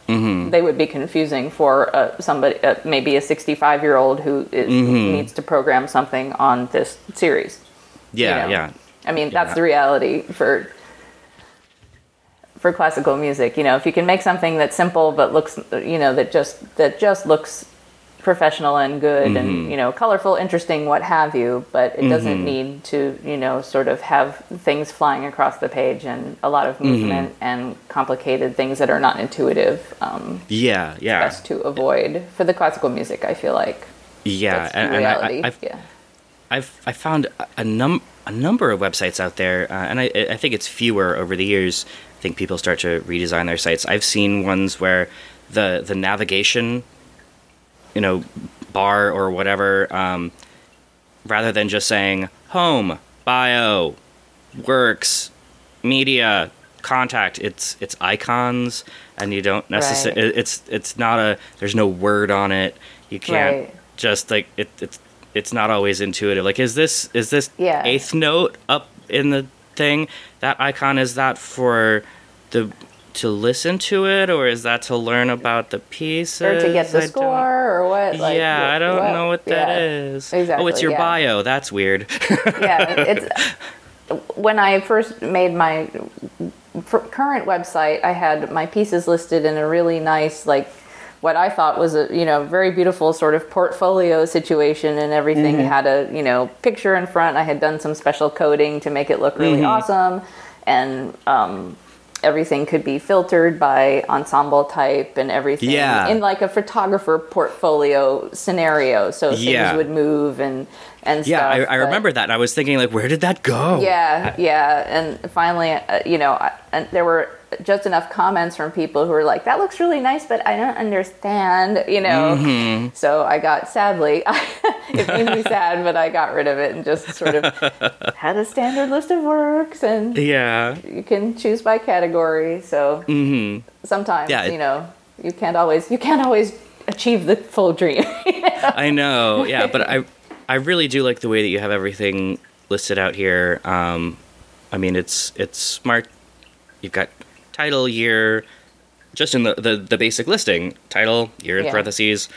They would be confusing for uh, somebody, uh, maybe a 65 year old who is, needs to program something on this series. you yeah know. yeah I mean, that's the reality for for classical music. You know, if you can make something that's simple but looks, you know, that just that just looks professional and good and you know colorful interesting what have you but it doesn't need to you know sort of have things flying across the page and a lot of movement and complicated things that are not intuitive um, yeah yeah. best to avoid for the classical music i feel like. Yeah and, and I, I've, yeah. I've I found a- a num a number of websites out there, uh, and I I think it's fewer over the years. I think people start to redesign their sites. I've seen ones where the the navigation, you know, bar or whatever, um, rather than just saying home, bio, works, media, contact, it's it's icons, and you don't necessarily. Right. It's it's not a. There's no word on it. You can't Right. just like it, it's it's not always intuitive. Like, is this is this Yeah. eighth note up in the thing? That icon is that for the to listen to it, or is that to learn about the pieces? or to get the I don't- score or what like, yeah, what- I don't what- know what that yeah. is. Oh, it's your yeah. bio. That's weird. yeah, it's when I first made my current website. I had my pieces listed in a really nice, like what I thought was a you know very beautiful sort of portfolio situation, and everything had a you know picture in front. I had done some special coding to make it look really awesome, and um, everything could be filtered by ensemble type and everything Yeah. in like a photographer portfolio scenario. So things Yeah. would move and and Yeah, I, stuff, I but- remember that. I was thinking, like, where did that go? yeah, yeah, and finally, uh, you know, I, and there were just enough comments from people who were like, "That looks really nice, but I don't understand," you know. Mm-hmm. So I got sadly, it made me sad, but I got rid of it and just sort of had a standard list of works, and Yeah. you can choose by category. So sometimes, Mm-hmm. Yeah, it- you know, you can't always you can't always achieve the full dream. I know. Yeah, but I I really do like the way that you have everything listed out here. Um, I mean, it's it's smart. You've got title, year, just in the the, the basic listing. Title, year in Yeah. parentheses,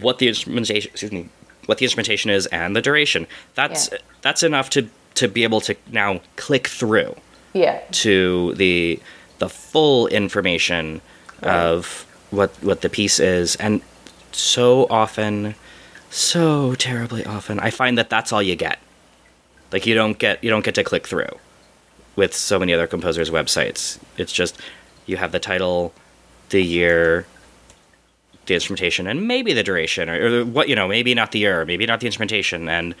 what the instrumentation. Excuse me. What the instrumentation is and the duration. That's Yeah. that's enough to to be able to now click through yeah, to the the full information Right. of what what the piece is and so often so terribly often. I find that that's all you get. Like you don't get you don't get to click through with so many other composers websites. It's just you have the title the year the instrumentation and maybe the duration or, or what you know maybe not the year maybe not the instrumentation and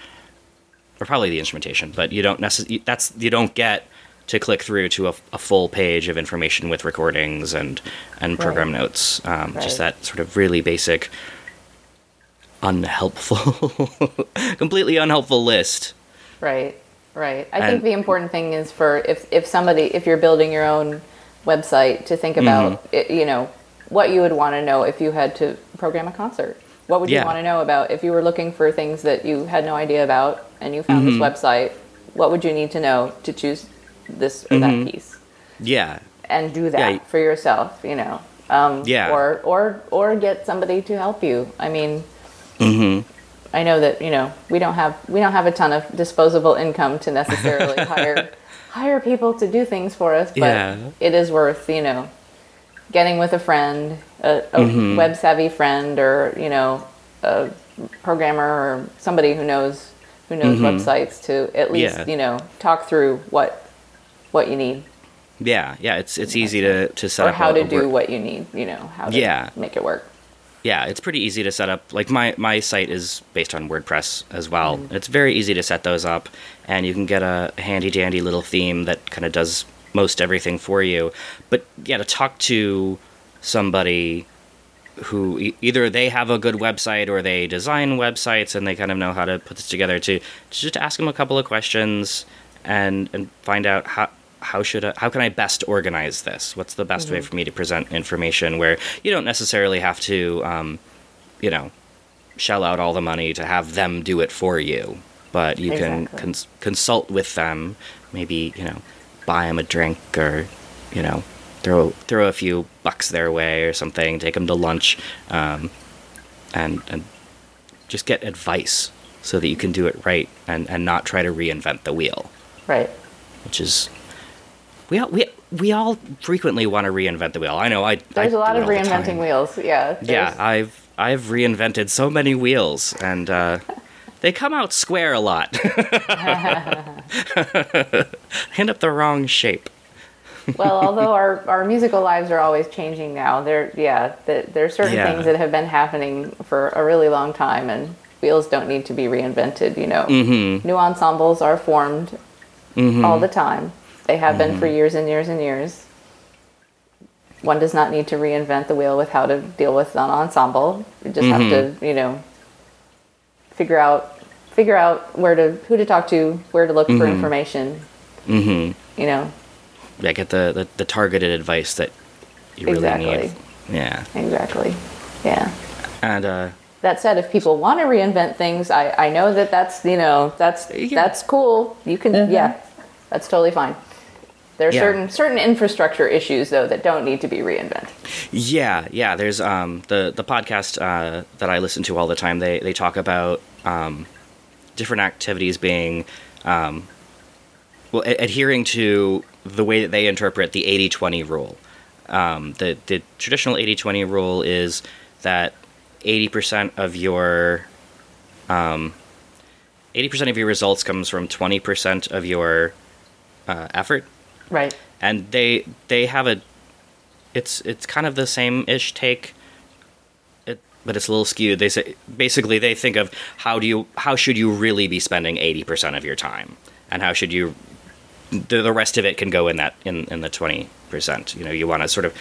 or probably the instrumentation but you don't necessarily that's you don't get to click through to a, a full page of information with recordings and and program Right. notes. Um, just that sort of really basic unhelpful completely unhelpful list Right, right. I And- think the important thing is for if if somebody if you're building your own website to think about Mm-hmm. it, you know what you would want to know if you had to program a concert. What would Yeah. you want to know about if you were looking for things that you had no idea about and you found Mm-hmm. this website? What would you need to know to choose this or that piece yeah and do that Mm-hmm. Yeah. for yourself? You know, um, Yeah. or or or get somebody to help you. I mean, Mm-hmm. I know that you know we don't have we don't have a ton of disposable income to necessarily hire hire people to do things for us, but Yeah. it is worth you know getting with a friend, a, a Mm-hmm. web savvy friend, or you know a programmer or somebody who knows who knows websites to at least Mm-hmm. Yeah. you know talk through what what you need yeah yeah it's it's easy to to set or up how to do work- what you need. You know how to Yeah. make it work. Yeah it's pretty easy to set up. Like my my site is based on wordpress as well. Mm-hmm. it's very easy to set those up and you can get a handy dandy little theme that kind of does most everything for you. But yeah to talk to somebody who e- either they have a good website or they design websites and they kind of know how to put this together to, to just ask them a couple of questions and and find out how how should I, how can I best organize this? What's the best way for me to present information where you don't necessarily have to, um, you know, shell out all the money to have them do it for you, but you can cons- consult with them. Maybe you know, buy them a drink or you know, throw throw a few bucks their way or something. Take them to lunch, um, and and just get advice so that you can do it right and and not try to reinvent the wheel Right. which is we all we, we all frequently want to reinvent the wheel. I know I There's I a lot of reinventing wheels. Yeah. Yeah, I've I've reinvented so many wheels and uh, they come out square a lot. End up the wrong shape. well, although our, our musical lives are always changing now, there yeah, th there are certain Yeah. things that have been happening for a really long time, and wheels don't need to be reinvented. You know, Mm-hmm. new ensembles are formed all the time. They have been Mm-hmm. for years and years and years. One does not need to reinvent the wheel with how to deal with an ensemble. You just have Mm-hmm. to, you know, figure out figure out where to who to talk to, where to look for information. Mm-hmm. You know, Yeah, get the, the, the targeted advice that you really Exactly. need. Yeah. exactly. Yeah. And uh That said, if people want to reinvent things, I, I know that that's you know that's Yeah. that's cool. You can yeah, that's totally fine. There are Yeah. certain certain infrastructure issues though that don't need to be reinvented. Yeah, yeah. There's um the the podcast uh, that I listen to all the time. They they talk about um, different activities being um, well adhering to the way that they interpret the 80-20 rule. Um, the the traditional 80-20 rule is that 80% of your um, 80% of your results comes from 20% of your uh, effort Right. and they they have a it's it's kind of the same ish take. It, but it's a little skewed. They say basically they think of how do you how should you really be spending 80% of your time? And how should you the, the rest of it can go in that in in the 20% you know you want to sort of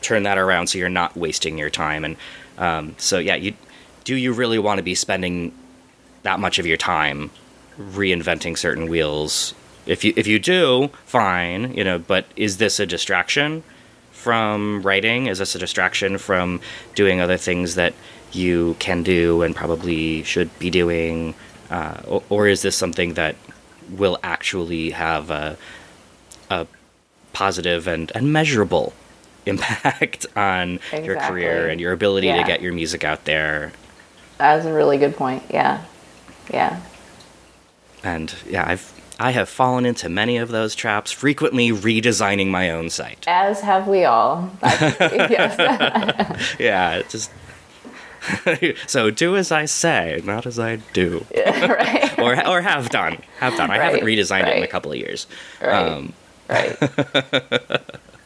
turn that around so you're not wasting your time. And um, so yeah you do you really want to be spending that much of your time reinventing certain wheels if you if you do fine you know but is this a distraction from writing is this a distraction from doing other things that you can do and probably should be doing uh, or, or is this something that will actually have a, a positive and, and measurable impact on your career and your ability to get your music out there That's a really good point. Yeah. Yeah. and yeah i've i have fallen into many of those traps frequently redesigning my own site As have we all. Yes. yeah just so do as i say not as i do Yeah, right. or or have done have done i haven't Right, redesigned it in a couple of years Right. um Right.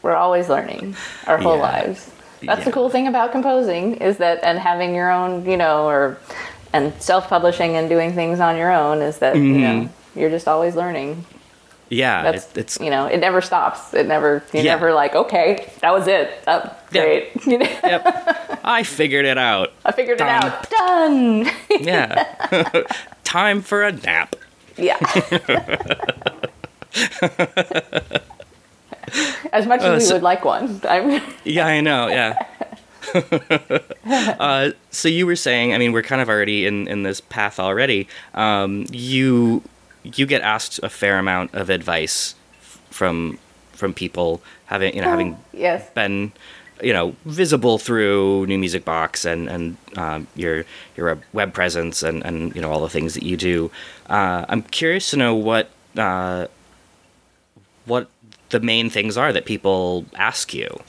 We're always learning our whole Yeah. lives. That's the cool thing about composing is that and having your own, you know, or and self-publishing and doing things on your own is that, you know, you're just always learning. yeah That's it, it's you know, it never stops. It never you're Yeah. never like, okay, that was it. Oh, great. You know, yep i figured it out I figured Done. it out. Done. yeah time for a nap yeah. as much as we Uh, so- would like one. I'm Yeah, I know. Yeah. uh, so you were saying, I mean, we're kind of already in in this path already. Um, you you get asked a fair amount of advice from from people having you know having yes. been you know visible through NewMusicBox and and um, your your web presence and and you know all the things that you do. Uh, I'm curious to know what uh, what the main things are that people ask you.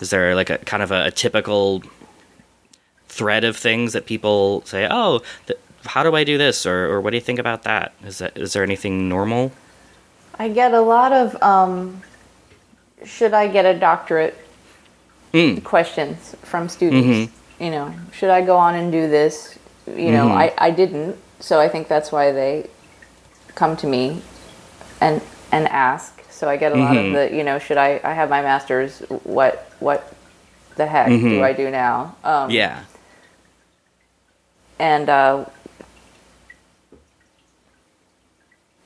Is there like a kind of a, a typical thread of things that people say? Oh, th- how do I do this, or or what do you think about that? Is that is there anything normal? I get a lot of um, should I get a doctorate Mm. questions from students. You know, should I go on and do this? You know, I, I didn't, so I think that's why they come to me and and ask. So I get a lot of the you know, should I I have my master's? What what the heck do I do now? Um, Yeah. and uh,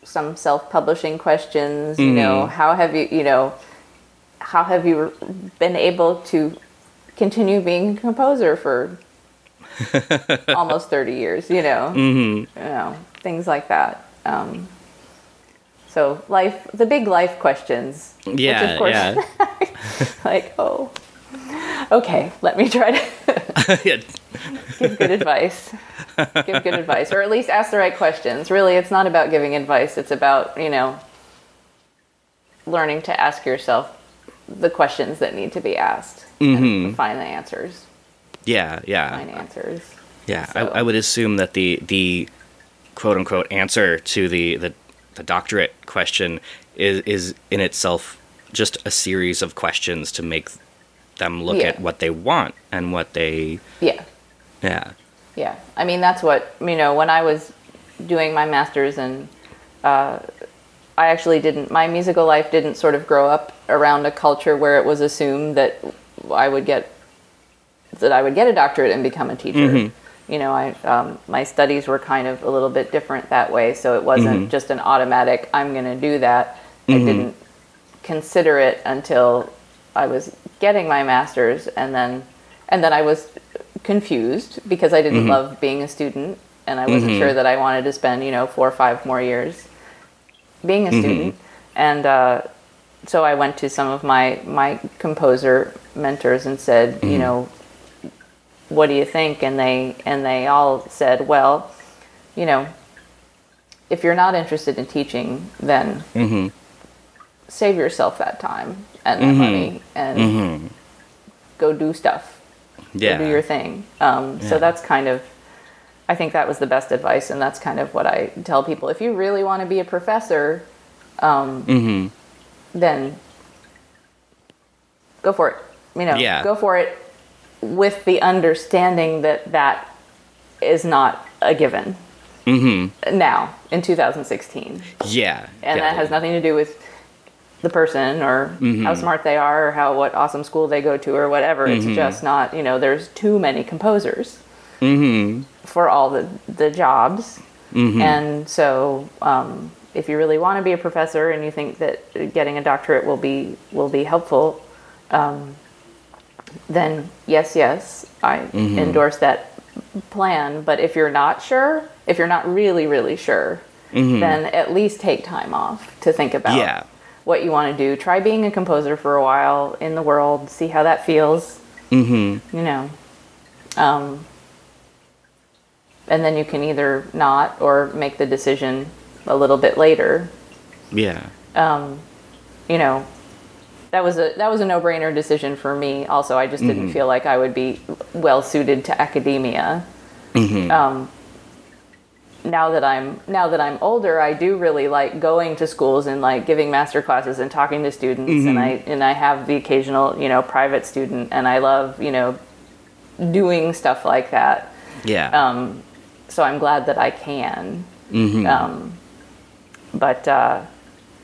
some self-publishing questions. You know, how have you, you know, how have you been able to continue being a composer for almost thirty years? You know, mm-hmm. you know, things like that. Um, so life, the big life questions. Yeah. which of course, yeah. like oh, okay, let me try to give good advice. give good advice, or at least ask the right questions. Really, it's not about giving advice. It's about you know learning to ask yourself the questions that need to be asked and mm-hmm. find the answers. Yeah. Yeah. Find answers. Yeah, So- I, I would assume that the the quote unquote answer to the, the the doctorate question is is in itself just a series of questions to make them look Yeah. at what they want and what they Yeah, yeah yeah. I mean, that's what you know. When I was doing my master's and uh, I actually didn't. My musical life didn't sort of grow up around a culture where it was assumed that I would get that I would get a doctorate and become a teacher. You know, I um, my studies were kind of a little bit different that way, so it wasn't just an automatic. I'm going to do that. I didn't consider it until I was getting my master's, and then and then I was confused because I didn't mm-hmm. love being a student, and I wasn't mm-hmm. sure that I wanted to spend you know four or five more years being a mm-hmm. student, and uh, so I went to some of my my composer mentors and said, you know, what do you think? And they and they all said, well, you know, if you're not interested in teaching, then save yourself that time and that money and go do stuff yeah go do your thing. Um, So that's kind of, I think that was the best advice, and that's kind of what I tell people. If you really want to be a professor, um, then go for it. You know, Yeah. go for it with the understanding that that is not a given. Mm-hmm. Now, in 2016. Yeah. And yeah. that has nothing to do with the person or Mm-hmm. how smart they are or how what awesome school they go to or whatever. Mm-hmm. It's just not, you know, there's too many composers Mm-hmm. for all the, the jobs. And so um, if you really want to be a professor and you think that getting a doctorate will be will be helpful, um, then yes, yes, I Mm-hmm. endorse that plan. But if you're not sure, if you're not really, really sure, then at least take time off to think about Mm-hmm. Yeah. What you want to do. Try being a composer for a while in the world, see how that feels. Mm-hmm. You know, um, and then you can either not or make the decision a little bit later. Yeah. You know, that was a that was a no brainer decision for me. Also, I just didn't feel like I would be well suited to academia. Um, now that I'm now that I'm older, I do really like going to schools and like giving master classes and talking to students, and I and I have the occasional you know private student, and I love you know doing stuff like that. Yeah. Um, so I'm glad that I can. Um, but uh,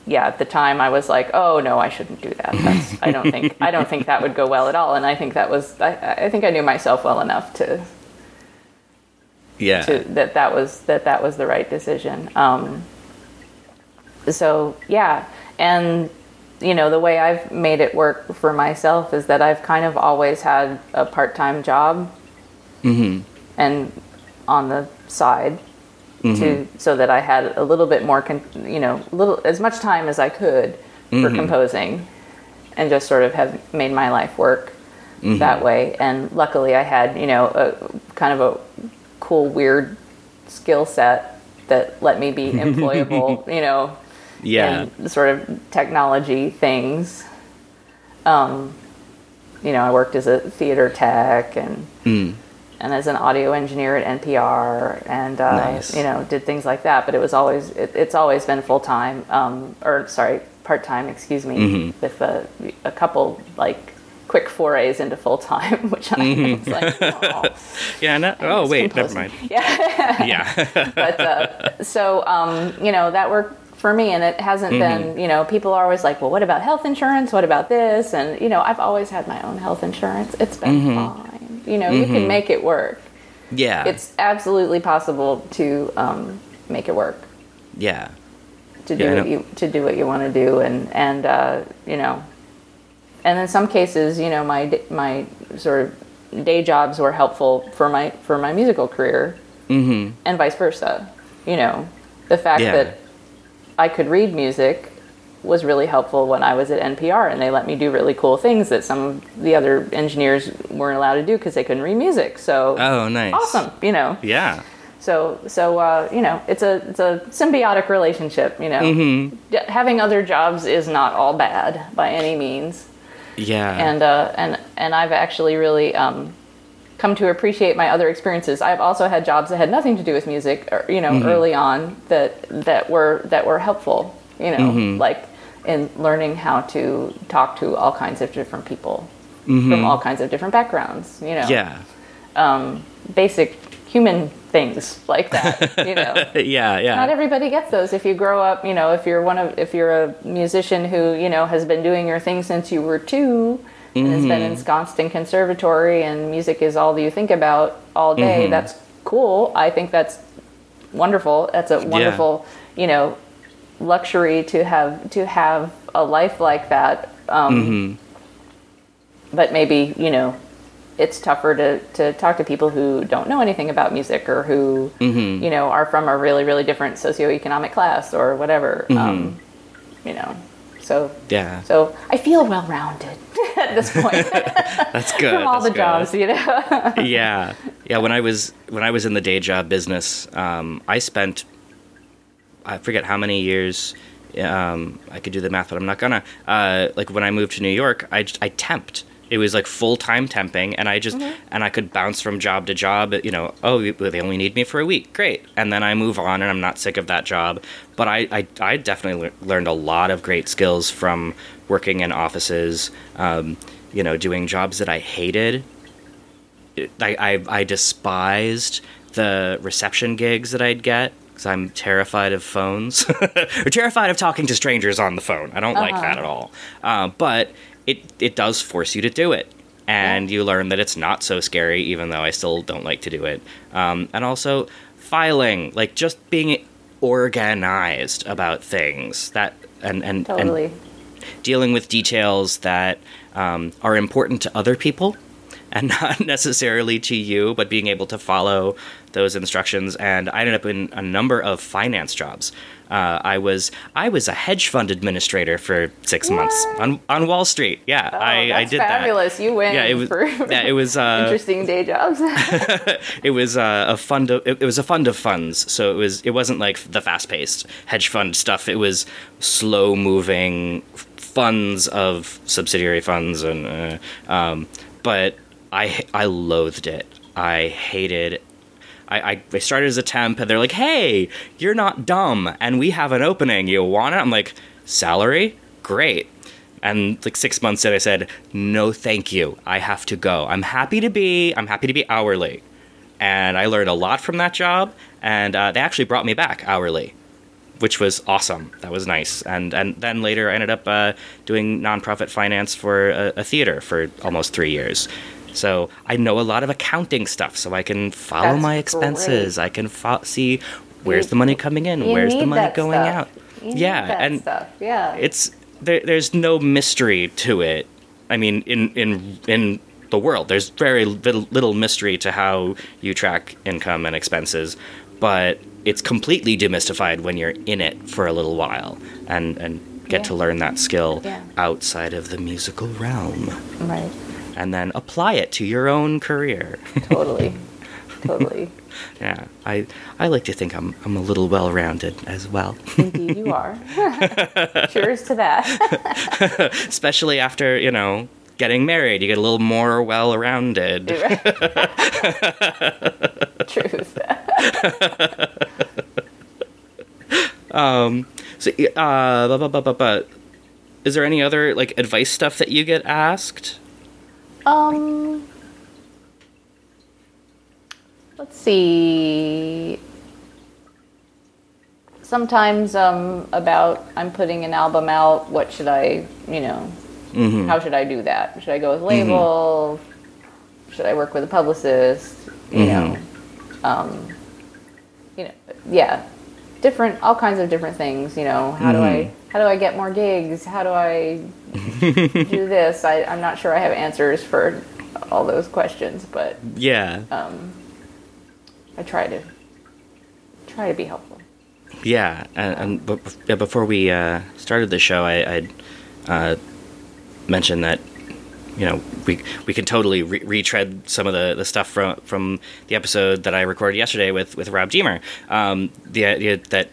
yeah, at the time I was like, oh no, I shouldn't do that. That's, I don't think I don't think that would go well at all. And I think that was I, I think I knew myself well enough to yeah. to that that was that that was the right decision. Um, so yeah, and you know the way I've made it work for myself is that I've kind of always had a part time job, mm-hmm. and on the side to mm-hmm. so that I had a little bit more, con- you know, little as much time as I could for mm-hmm. composing, and just sort of have made my life work that way. And luckily, I had you know a kind of a cool, weird skill set that let me be employable, you know, yeah. in sort of technology things. Um, you know, I worked as a theater tech and Mm. and as an audio engineer at NPR, and uh, Nice. you know, did things like that. But it was always it, it's always been full time, um, or sorry, part time. Excuse me, Mm-hmm. with a, a couple like quick forays into full time, which I was like, oh. yeah. No, oh, wait. Never mind. Yeah. Yeah. but uh, so um, you know that worked for me and it hasn't been you know people are always like well what about health insurance what about this and you know i've always had my own health insurance it's been fine you know you can make it work yeah. it's absolutely possible to um, make it work yeah. to do Yeah, what you to do what you want to do and and uh, you know and in some cases you know my my sort of day jobs were helpful for my for my musical career Mm-hmm. and vice versa you know the fact Yeah. that I could read music was really helpful when I was at NPR and they let me do really cool things that some of the other engineers weren't allowed to do because they couldn't read music so Oh, nice. awesome you know Yeah. so so uh, you know it's a it's a symbiotic relationship. You know, Mm-hmm. D- having other jobs is not all bad by any means. Yeah. And uh, and and I've actually really um, come to appreciate my other experiences. I've also had jobs that had nothing to do with music. Or, you know, early on that that were that were helpful. You know, like in learning how to talk to all kinds of different people from all kinds of different backgrounds. You know, yeah. um, basic human things like that. You know, Yeah. Yeah. not everybody gets those. If you grow up, you know, if you're one of, if you're a musician who, you know, has been doing your thing since you were two and has been Mm-hmm. ensconced in conservatory and music is all you think about all day, Mm-hmm. that's cool. I think that's wonderful. That's a wonderful, you know, luxury to have to have a life like that. Um, Mm-hmm. But maybe you know, it's tougher to to talk to people who don't know anything about music or who Mm-hmm. you know are from a really really different socioeconomic class or whatever. Mm-hmm. Um, you know, so yeah. so I feel well rounded at this point That's good. from all That's the good. jobs. You know. yeah yeah when i was when i was in the day job business um, i spent i forget how many years um, i could do the math but i'm not gonna uh, like when i moved to new york i, I temped It was like full time temping, and I just and I could bounce from job to job. You know, oh, they only need me for a week, great, and then I move on, and I'm not sick of that job. But I I, I definitely lear- learned a lot of great skills from working in offices. Um, you know, doing jobs that I hated. I I, I despised the reception gigs that I'd get because I'm terrified of phones or terrified of talking to strangers on the phone. I don't like that at all. Uh, but it it does force you to do it, and you learn that it's not so scary, even though I still don't like to do it. Um, and also filing, like just being organized about things that and and Totally. and dealing with details that um, are important to other people and not necessarily to you, but being able to follow those instructions. And I ended up in a number of finance jobs. Uh, I was I was a hedge fund administrator for six months on on Wall Street. Yeah, Oh, I, I did fabulous. You win Yeah, it was. for yeah, it was. Uh, interesting day jobs. it was uh, a fund of it, it was a fund of funds so it was it wasn't like the fast paced hedge fund stuff it was slow moving funds of subsidiary funds and uh, um, but I I loathed it I hated I, I, started as a temp and they're like hey you're not dumb and we have an opening you want it I'm like salary great and like six months in, I said, "No, thank you. I have to go. I'm happy to be. I'm happy to be hourly." And I learned a lot from that job, and uh, they actually brought me back hourly, which was awesome. That was nice. And and then later, I ended up uh, doing nonprofit finance for a, a theater for almost three years. So I know a lot of accounting stuff, so I can follow That's my expenses. I can fo- see where's the money coming in, You where's the money going stuff. out. You yeah, and stuff. Yeah. it's there, there's no mystery to it. I mean, in in in the world, there's very little, little mystery to how you track income and expenses, but it's completely demystified when you're in it for a little while and and get Yeah. to learn that skill Yeah. outside of the musical realm right. And then apply it to your own career. Totally. totally. yeah, I I like to think I'm I'm a little well-rounded as well. Indeed, you are. Cheers to that. Especially after, you know, getting married, you get a little more well-rounded. Truth. um So, uh, bu- bu- bu- bu- bu- is there any other like advice stuff that you get asked? Um. Let's see. Sometimes um about I'm putting an album out. What should I, you know, Mm-hmm. how should I do that? Should I go with label? Should I work with a publicist? You know, um, you know, yeah, different, all kinds of different things. You know, how do I how do I get more gigs? How do I do this? I, I'm not sure I have answers for all those questions, but Yeah, I try to try to be helpful. yeah. And, and before we uh, started the show, I, I uh, mentioned that you know we we can totally re- retread some of the, the stuff from from the episode that I recorded yesterday with with Rob Deemer. Um, the idea that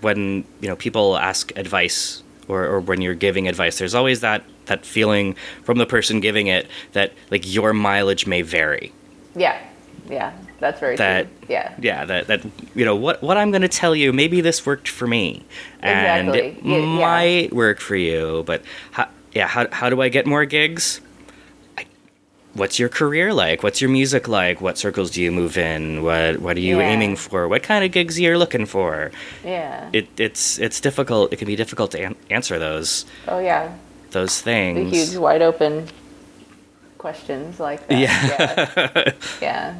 when you know people ask advice or, or when you're giving advice, there's always that that feeling from the person giving it that like your mileage may vary. Yeah, yeah, that's very That true. Yeah, yeah that that you know what what I'm going to tell you maybe this worked for me and it Exactly. Y- yeah. might work for you but how, yeah how how do I get more gigs I, what's your career like what's your music like what circles do you move in what what are you Yeah. aiming for what kind of gigs are you're looking for yeah. it it's it's difficult it can be difficult to an- answer those oh yeah, those things. the huge wide open questions like that. Yeah. yeah, yeah.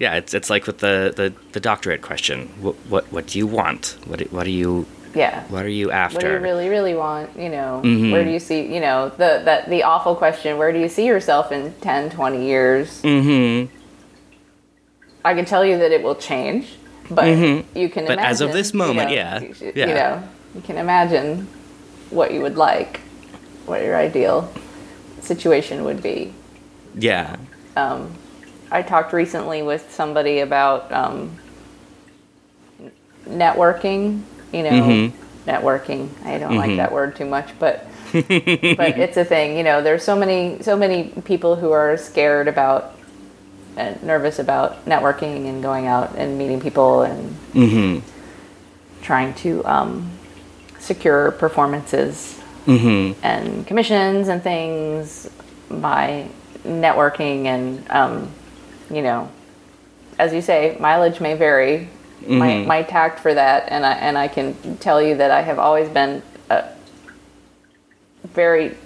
yeah it's it's like with the the, the doctorate question what, what what do you want what do- what are you yeah. what are you after What do you really, really want? You know, Mhm. where do you see, you know, the, that the awful question, where do you see yourself in 10, 20 years? mm-hmm I can tell you that it will change, but Mhm. you can But as of imagine, this you moment, know, yeah, You, yeah. you know, you can imagine what you would like, what your ideal situation would be. yeah um, I talked recently with somebody about um, networking. You know, Mhm. networking. I don't like Mhm. that word too much, but but it's a thing. You know, there's so many so many people who are scared about and nervous about networking and going out and meeting people and trying to um, secure performances and commissions and things by networking and um, you know as you say mileage may vary my, mm-hmm. my tact for that and I, and I can tell you that I have always been a very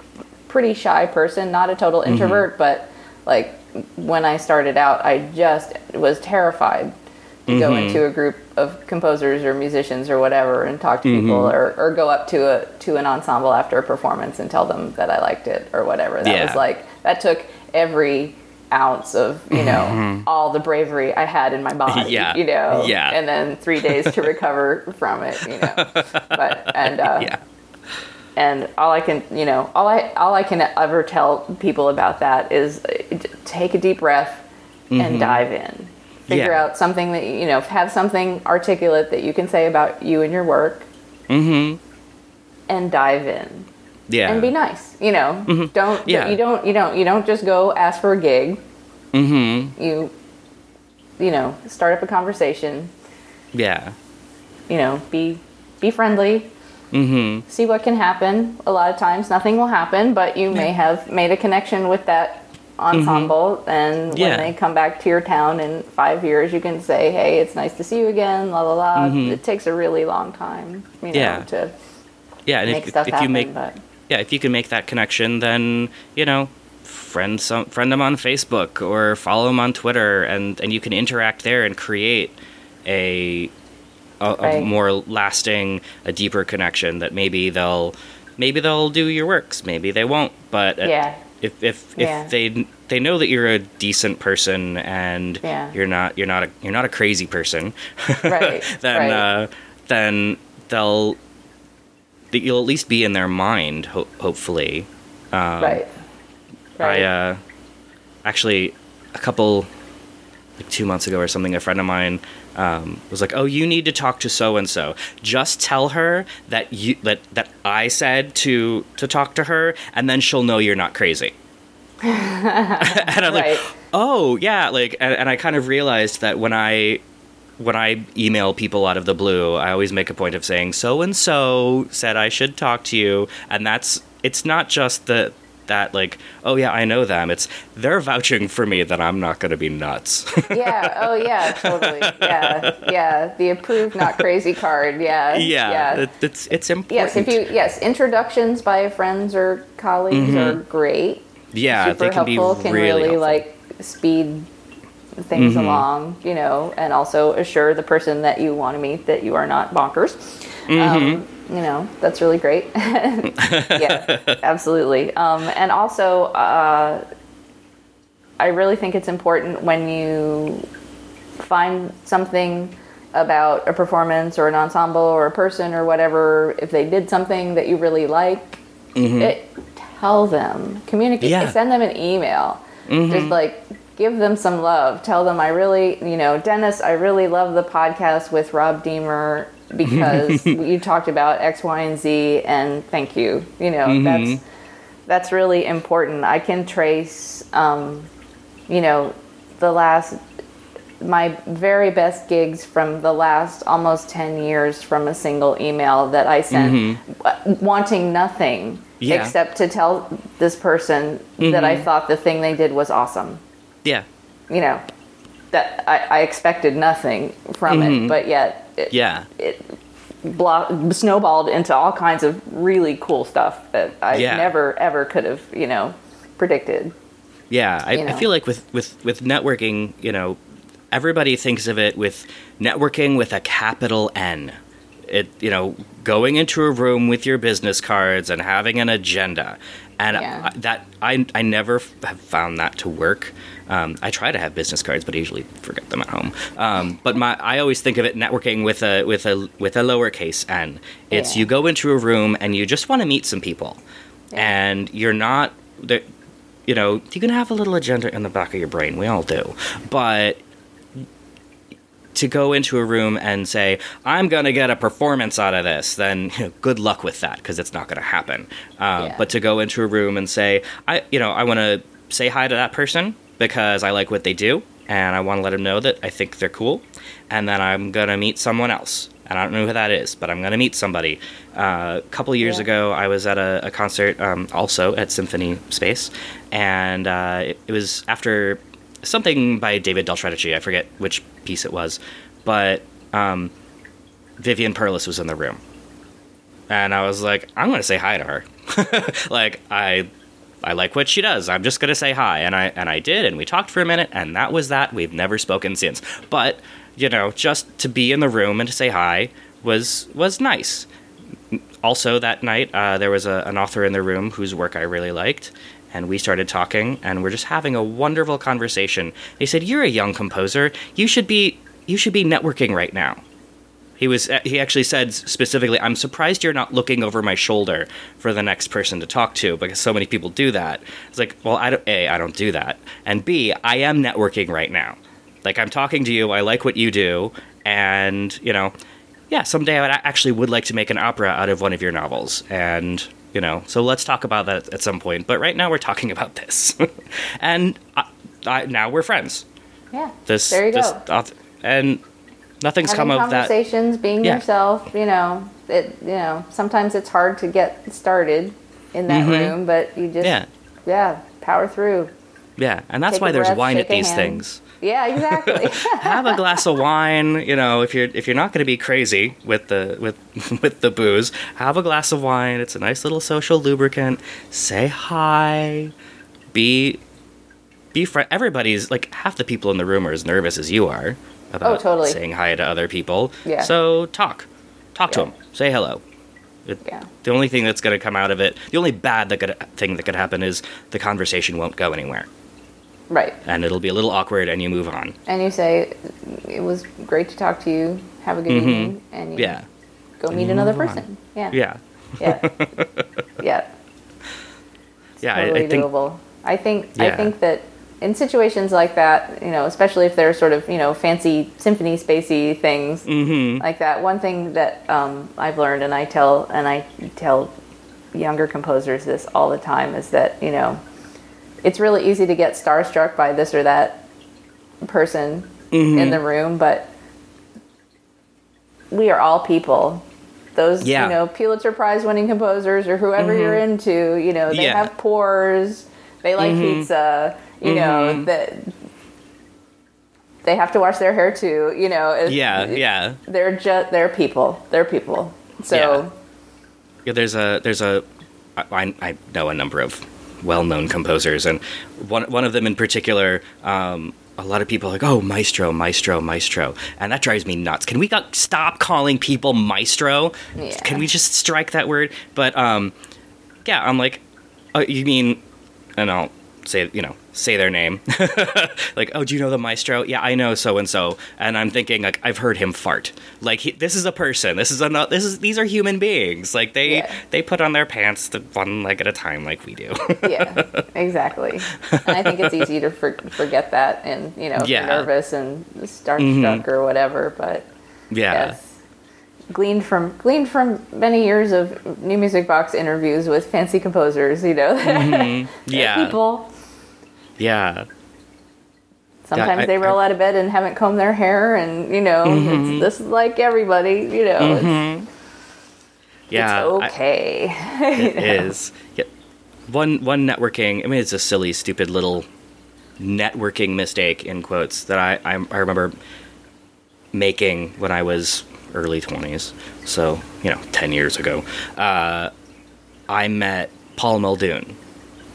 pretty shy person not a total mm-hmm. introvert but like when I started out I just was terrified to go mm-hmm. into a group of composers or musicians or whatever and talk to people or, or go up to a to an ensemble after a performance and tell them that I liked it or whatever. That Yeah. was like that took every ounce of, you know, all the bravery I had in my body. Yeah. You know. Yeah. And then three days to recover from it, you know. But and uh Yeah. and all I can, you know, all I all I can ever tell people about that is uh, take a deep breath and dive in. Figure Mm-hmm. Yeah. out something that you know, have something articulate that you can say about you and your work, Mm-hmm. and dive in Yeah. and be nice. You know, don't Mm-hmm. Yeah. you don't you don't you don't just go ask for a gig. Mm-hmm. You you know start up a conversation. Yeah. You know, be be friendly. Mm-hmm. see what can happen. A lot of times, nothing will happen, but you may have made a connection with that ensemble, and when Yeah. they come back to your town in five years, you can say, "Hey, it's nice to see you again." La la la. It takes a really long time, you know, Yeah. to Yeah. And make if, stuff if happen. you make but yeah, if you can make that connection, then you know, friend some friend them on Facebook or follow them on Twitter, and and you can interact there and create a a, a Right. more lasting, a deeper connection that maybe they'll maybe they'll do your works, maybe they won't, but at- Yeah. if if Yeah. if they they know that you're a decent person and Yeah. you're not you're not a you're not a crazy person, Right, then right. uh, then they'll that you'll at least be in their mind, ho- hopefully. Um, right, right, I uh, actually a couple like two months ago or something, a friend of mine um, was like, "Oh, you need to talk to so and so. Just tell her that you that that I said to to talk to her, and then she'll know you're not crazy." and I'm right. like, "Oh yeah," like, and, and I kind of realized that when I when I email people out of the blue, I always make a point of saying so and so said I should talk to you, and that's it's not just the that like oh yeah I know them. It's they're vouching for me that I'm not going to be nuts. yeah. Oh yeah, totally. Yeah, yeah. The approved, not crazy card. Yeah, yeah, yeah. It, it's it's important. Yes, if you yes, introductions by friends or colleagues are great. Mm-hmm. yeah, super they can helpful. be can really, really, helpful. like speed things Mm-hmm. along, you know, and also assure the person that you want to meet that you are not bonkers. Mm-hmm. Um, you know, that's really great. yeah, absolutely. Um, and also, uh, I really think it's important when you find something about a performance or an ensemble or a person or whatever, if they did something that you really like, it, tell them, communicate, Mm-hmm. Yeah. send them an email. Just like give them some love. Tell them I really, you know, Dennis, I really love the podcast with Rob Deemer because you talked about X, Y, and Z, and thank you. You know, mm-hmm. that's that's really important. I can trace, um, you know, the last my very best gigs from the last almost 10 years from a single email that I sent w- wanting nothing Yeah. except to tell this person that I mm-hmm. thought the thing they did was awesome. Yeah, You know, that I, I expected nothing from it, mm-hmm. but yet it, yeah, it blo- snowballed into all kinds of really cool stuff that I Yeah. never ever could have, you know, predicted. yeah. I, You I feel like with with with networking, you know, everybody thinks of it with networking with a capital N. It you know going into a room with your business cards and having an agenda, and Yeah. I, that I I never have found that to work. Um, I try to have business cards, but I usually forget them at home. Um, but my I always think of it networking with a with a with a lowercase n. It's Yeah. you go into a room and you just want to meet some people, and you're not. You know, you can have a little agenda in the back of your brain. We all do, but to go into a room and say, I'm going to get a performance out of this, then you know, good luck with that because it's not going to happen. Uh, Yeah. But to go into a room and say, I, you know, I want to say hi to that person because I like what they do and I want to let them know that I think they're cool. And then I'm going to meet someone else. And I don't know who that is, but I'm going to meet somebody. Uh, a couple years Yeah. ago, I was at a, a concert um, also at Symphony Space. And uh, it, it was after something by David Del Tredici. I forget which piece it was. But um, Vivian Perlis was in the room. And I was like, I'm to say hi to her. like, I I like what she does. I'm just gonna say hi, and I and I did, and we talked for a minute, and that was that. We've never spoken since. But you know, just to be in the room and to say hi was was nice. Also, that night uh, there was a, an author in the room whose work I really liked, and we started talking, and we're just having a wonderful conversation. They said, "You're a young composer. You should be you should be networking right now." He was uh, he actually said specifically, "I'm surprised you're not looking over my shoulder for the next person to talk to because so many people do that." It's like, "Well, I don't A, I don't do that. And B, I am networking right now. Like I'm talking to you, I like what you do, and, you know, yeah, someday I would, actually would like to make an opera out of one of your novels and you know, so let's talk about that at some point. But right now we're talking about this, and I, I, now we're friends. Yeah. This, there you this, go. auth- and nothing's Having come of that. conversations, being Yeah. yourself. You know, it. You know, sometimes it's hard to get started in that room, but you just Mm-hmm. Yeah. yeah, power through. Yeah, and that's Take why there's breath, wine at these hand. things. Yeah, exactly. Have a glass of wine, you know, if you're if you're not going to be crazy with the with with the booze, have a glass of wine. It's a nice little social lubricant. Say hi. Be be friend. Everybody's like half the people in the room are as nervous as you are about Oh, totally. saying hi to other people. Yeah. So talk, talk to them. Say hello. It, Yeah. The only thing that's going to come out of it, the only bad that could thing that could happen is the conversation won't go anywhere, right. and it'll be a little awkward, and you move on. And you say, "It was great to talk to you. Have a good evening," and you Mm-hmm. Yeah. go meet another move on. person. Yeah. Yeah. Yeah. yeah. Yeah. I- totally I, think. doable. I think I think that in situations like that, you know, especially if they're sort of you know fancy symphony spacey things Mm-hmm. like that. One thing that um, I've learned, and I tell and I tell younger composers this all the time, is that you know it's really easy to get starstruck by this or that person Mm-hmm. in the room, but we are all people. Those Yeah. Mm-hmm. you know Pulitzer Prize winning composers or whoever you're into, you know, they Yeah. Mm-hmm. have pores, they like pizza, you know, that they have to wash their hair too, you know. Yeah. Yeah. They're just they're people. They're people. So Yeah, there's a there's a I I know a number of well-known composers, and one one of them in particular. Um, a lot of people are like, oh, maestro, maestro, maestro, and that drives me nuts. Can we got, stop calling people maestro? Yeah. Can we just strike that word? But um, yeah, I'm like, oh, you mean, and I'll say, you know, say their name. like, oh, do you know the maestro? Yeah, I know so and so, and I'm thinking like I've heard him fart. Like he, this is a person. This is a this is these are human beings. Like they Yeah. they put on their pants the one leg at a time, like we do. yeah, exactly. And I think it's easy to for, forget that, and you know, Yeah. nervous and starstruck mm-hmm. or whatever. But yeah. yes, gleaned from gleaned from many years of NewMusicBox interviews with fancy composers. You know, They're mm-hmm. Yeah. people. Yeah. Sometimes I- they roll out of bed and haven't combed their hair, and you know, Mm-hmm. it's, this is like everybody. You know, it's, Yeah. it's I- okay. It is. Yeah. One one networking. I mean, it's a silly, stupid little networking mistake in quotes that I I, I remember making when I was early twenties. So you know, ten years ago. Uh, I met Paul Muldoon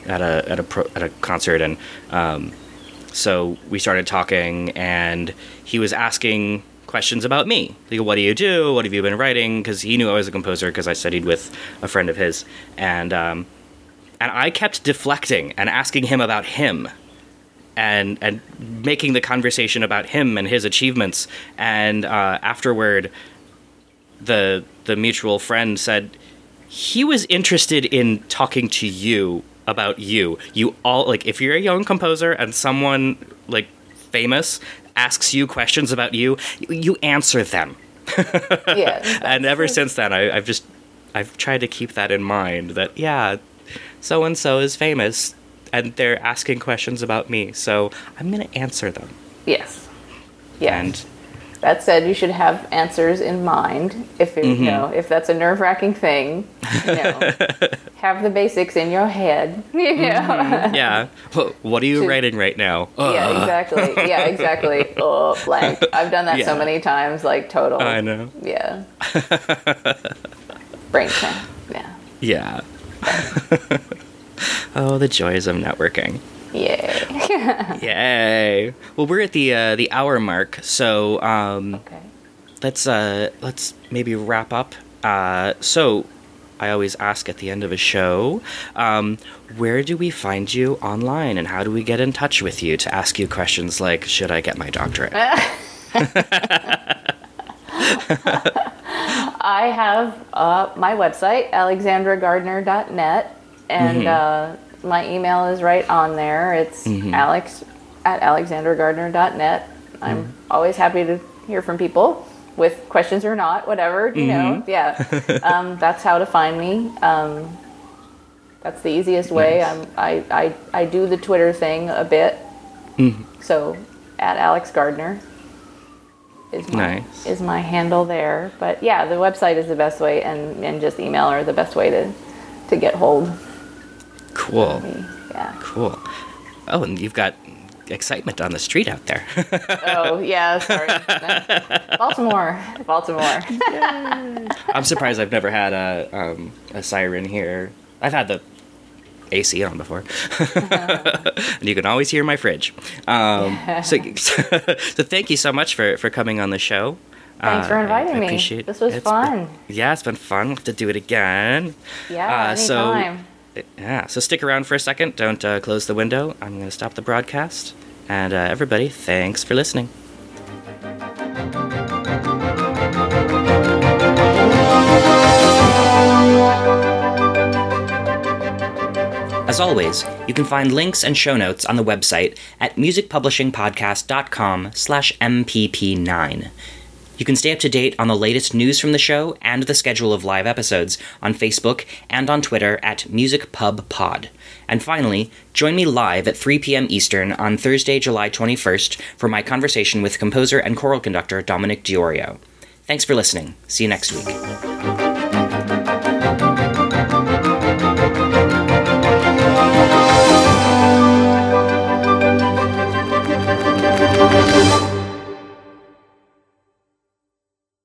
at a at a pro, at a concert, and um, so we started talking, and he was asking questions about me. Like, what do you do? What have you been writing? Because he knew I was a composer because I studied with a friend of his, and um, and I kept deflecting and asking him about him. And, and making the conversation about him and his achievements, and uh, afterward, the the mutual friend said he was interested in talking to you about you. You all like if you're a young composer and someone like famous asks you questions about you, you answer them. yeah. and ever since then, I, I've just I've tried to keep that in mind. That yeah, so and so is famous, and they're asking questions about me, so I'm gonna answer them. Yes. Yeah. And that said, you should have answers in mind. If it, Mm-hmm. you know, if that's a nerve wracking thing, you know, have the basics in your head. You know. yeah, what are you To- writing right now? Uh, Yeah, exactly. Yeah, exactly. Oh, blank. I've done that so many times, like total. I know. Yeah. Brain. Yeah. Yeah. oh, the joys of networking. Yay. Yay! Well, we're at the uh, the hour mark, so um, okay. let's uh, let's maybe wrap up. Uh, so, I always ask at the end of a show, um, where do we find you online, and how do we get in touch with you to ask you questions like, should I get my doctorate? I have uh, my website, alexandragardner.net, and uh, my email is right on there. It's alex at alexandragardner.net. I'm always happy to hear from people with questions or not, whatever, you know. Yeah. um, that's how to find me. Um, that's the easiest way. Nice. I'm, I, I, I do the Twitter thing a bit. So at Alex Gardner is my, Nice. is my handle there. But yeah, the website is the best way, and, and just email are the best way to, to get hold Cool. Yeah. cool. Oh, and you've got excitement on the street out there. Oh yeah, sorry. Baltimore, Baltimore. I'm surprised I've never had a um, a siren here. I've had the AC on before, and you can always hear my fridge. Um, so, so thank you so much for for coming on the show. Thanks for Uh, inviting I me. This was fun. been- yeah, it's been fun. We'll have to do it again. Yeah, Uh, so- anytime. Yeah, so stick around for a second. Don't uh, close the window. I'm going to stop the broadcast. And uh, everybody, thanks for listening. As always, you can find links and show notes on the website at musicpublishingpodcast.com slash mpp9. You can stay up to date on the latest news from the show and the schedule of live episodes on Facebook and on Twitter at MusicPubPod. And finally, join me live at 3 p.m. Eastern on Thursday, July 21st for my conversation with composer and choral conductor Dominick DiOrio. Thanks for listening. See you next week.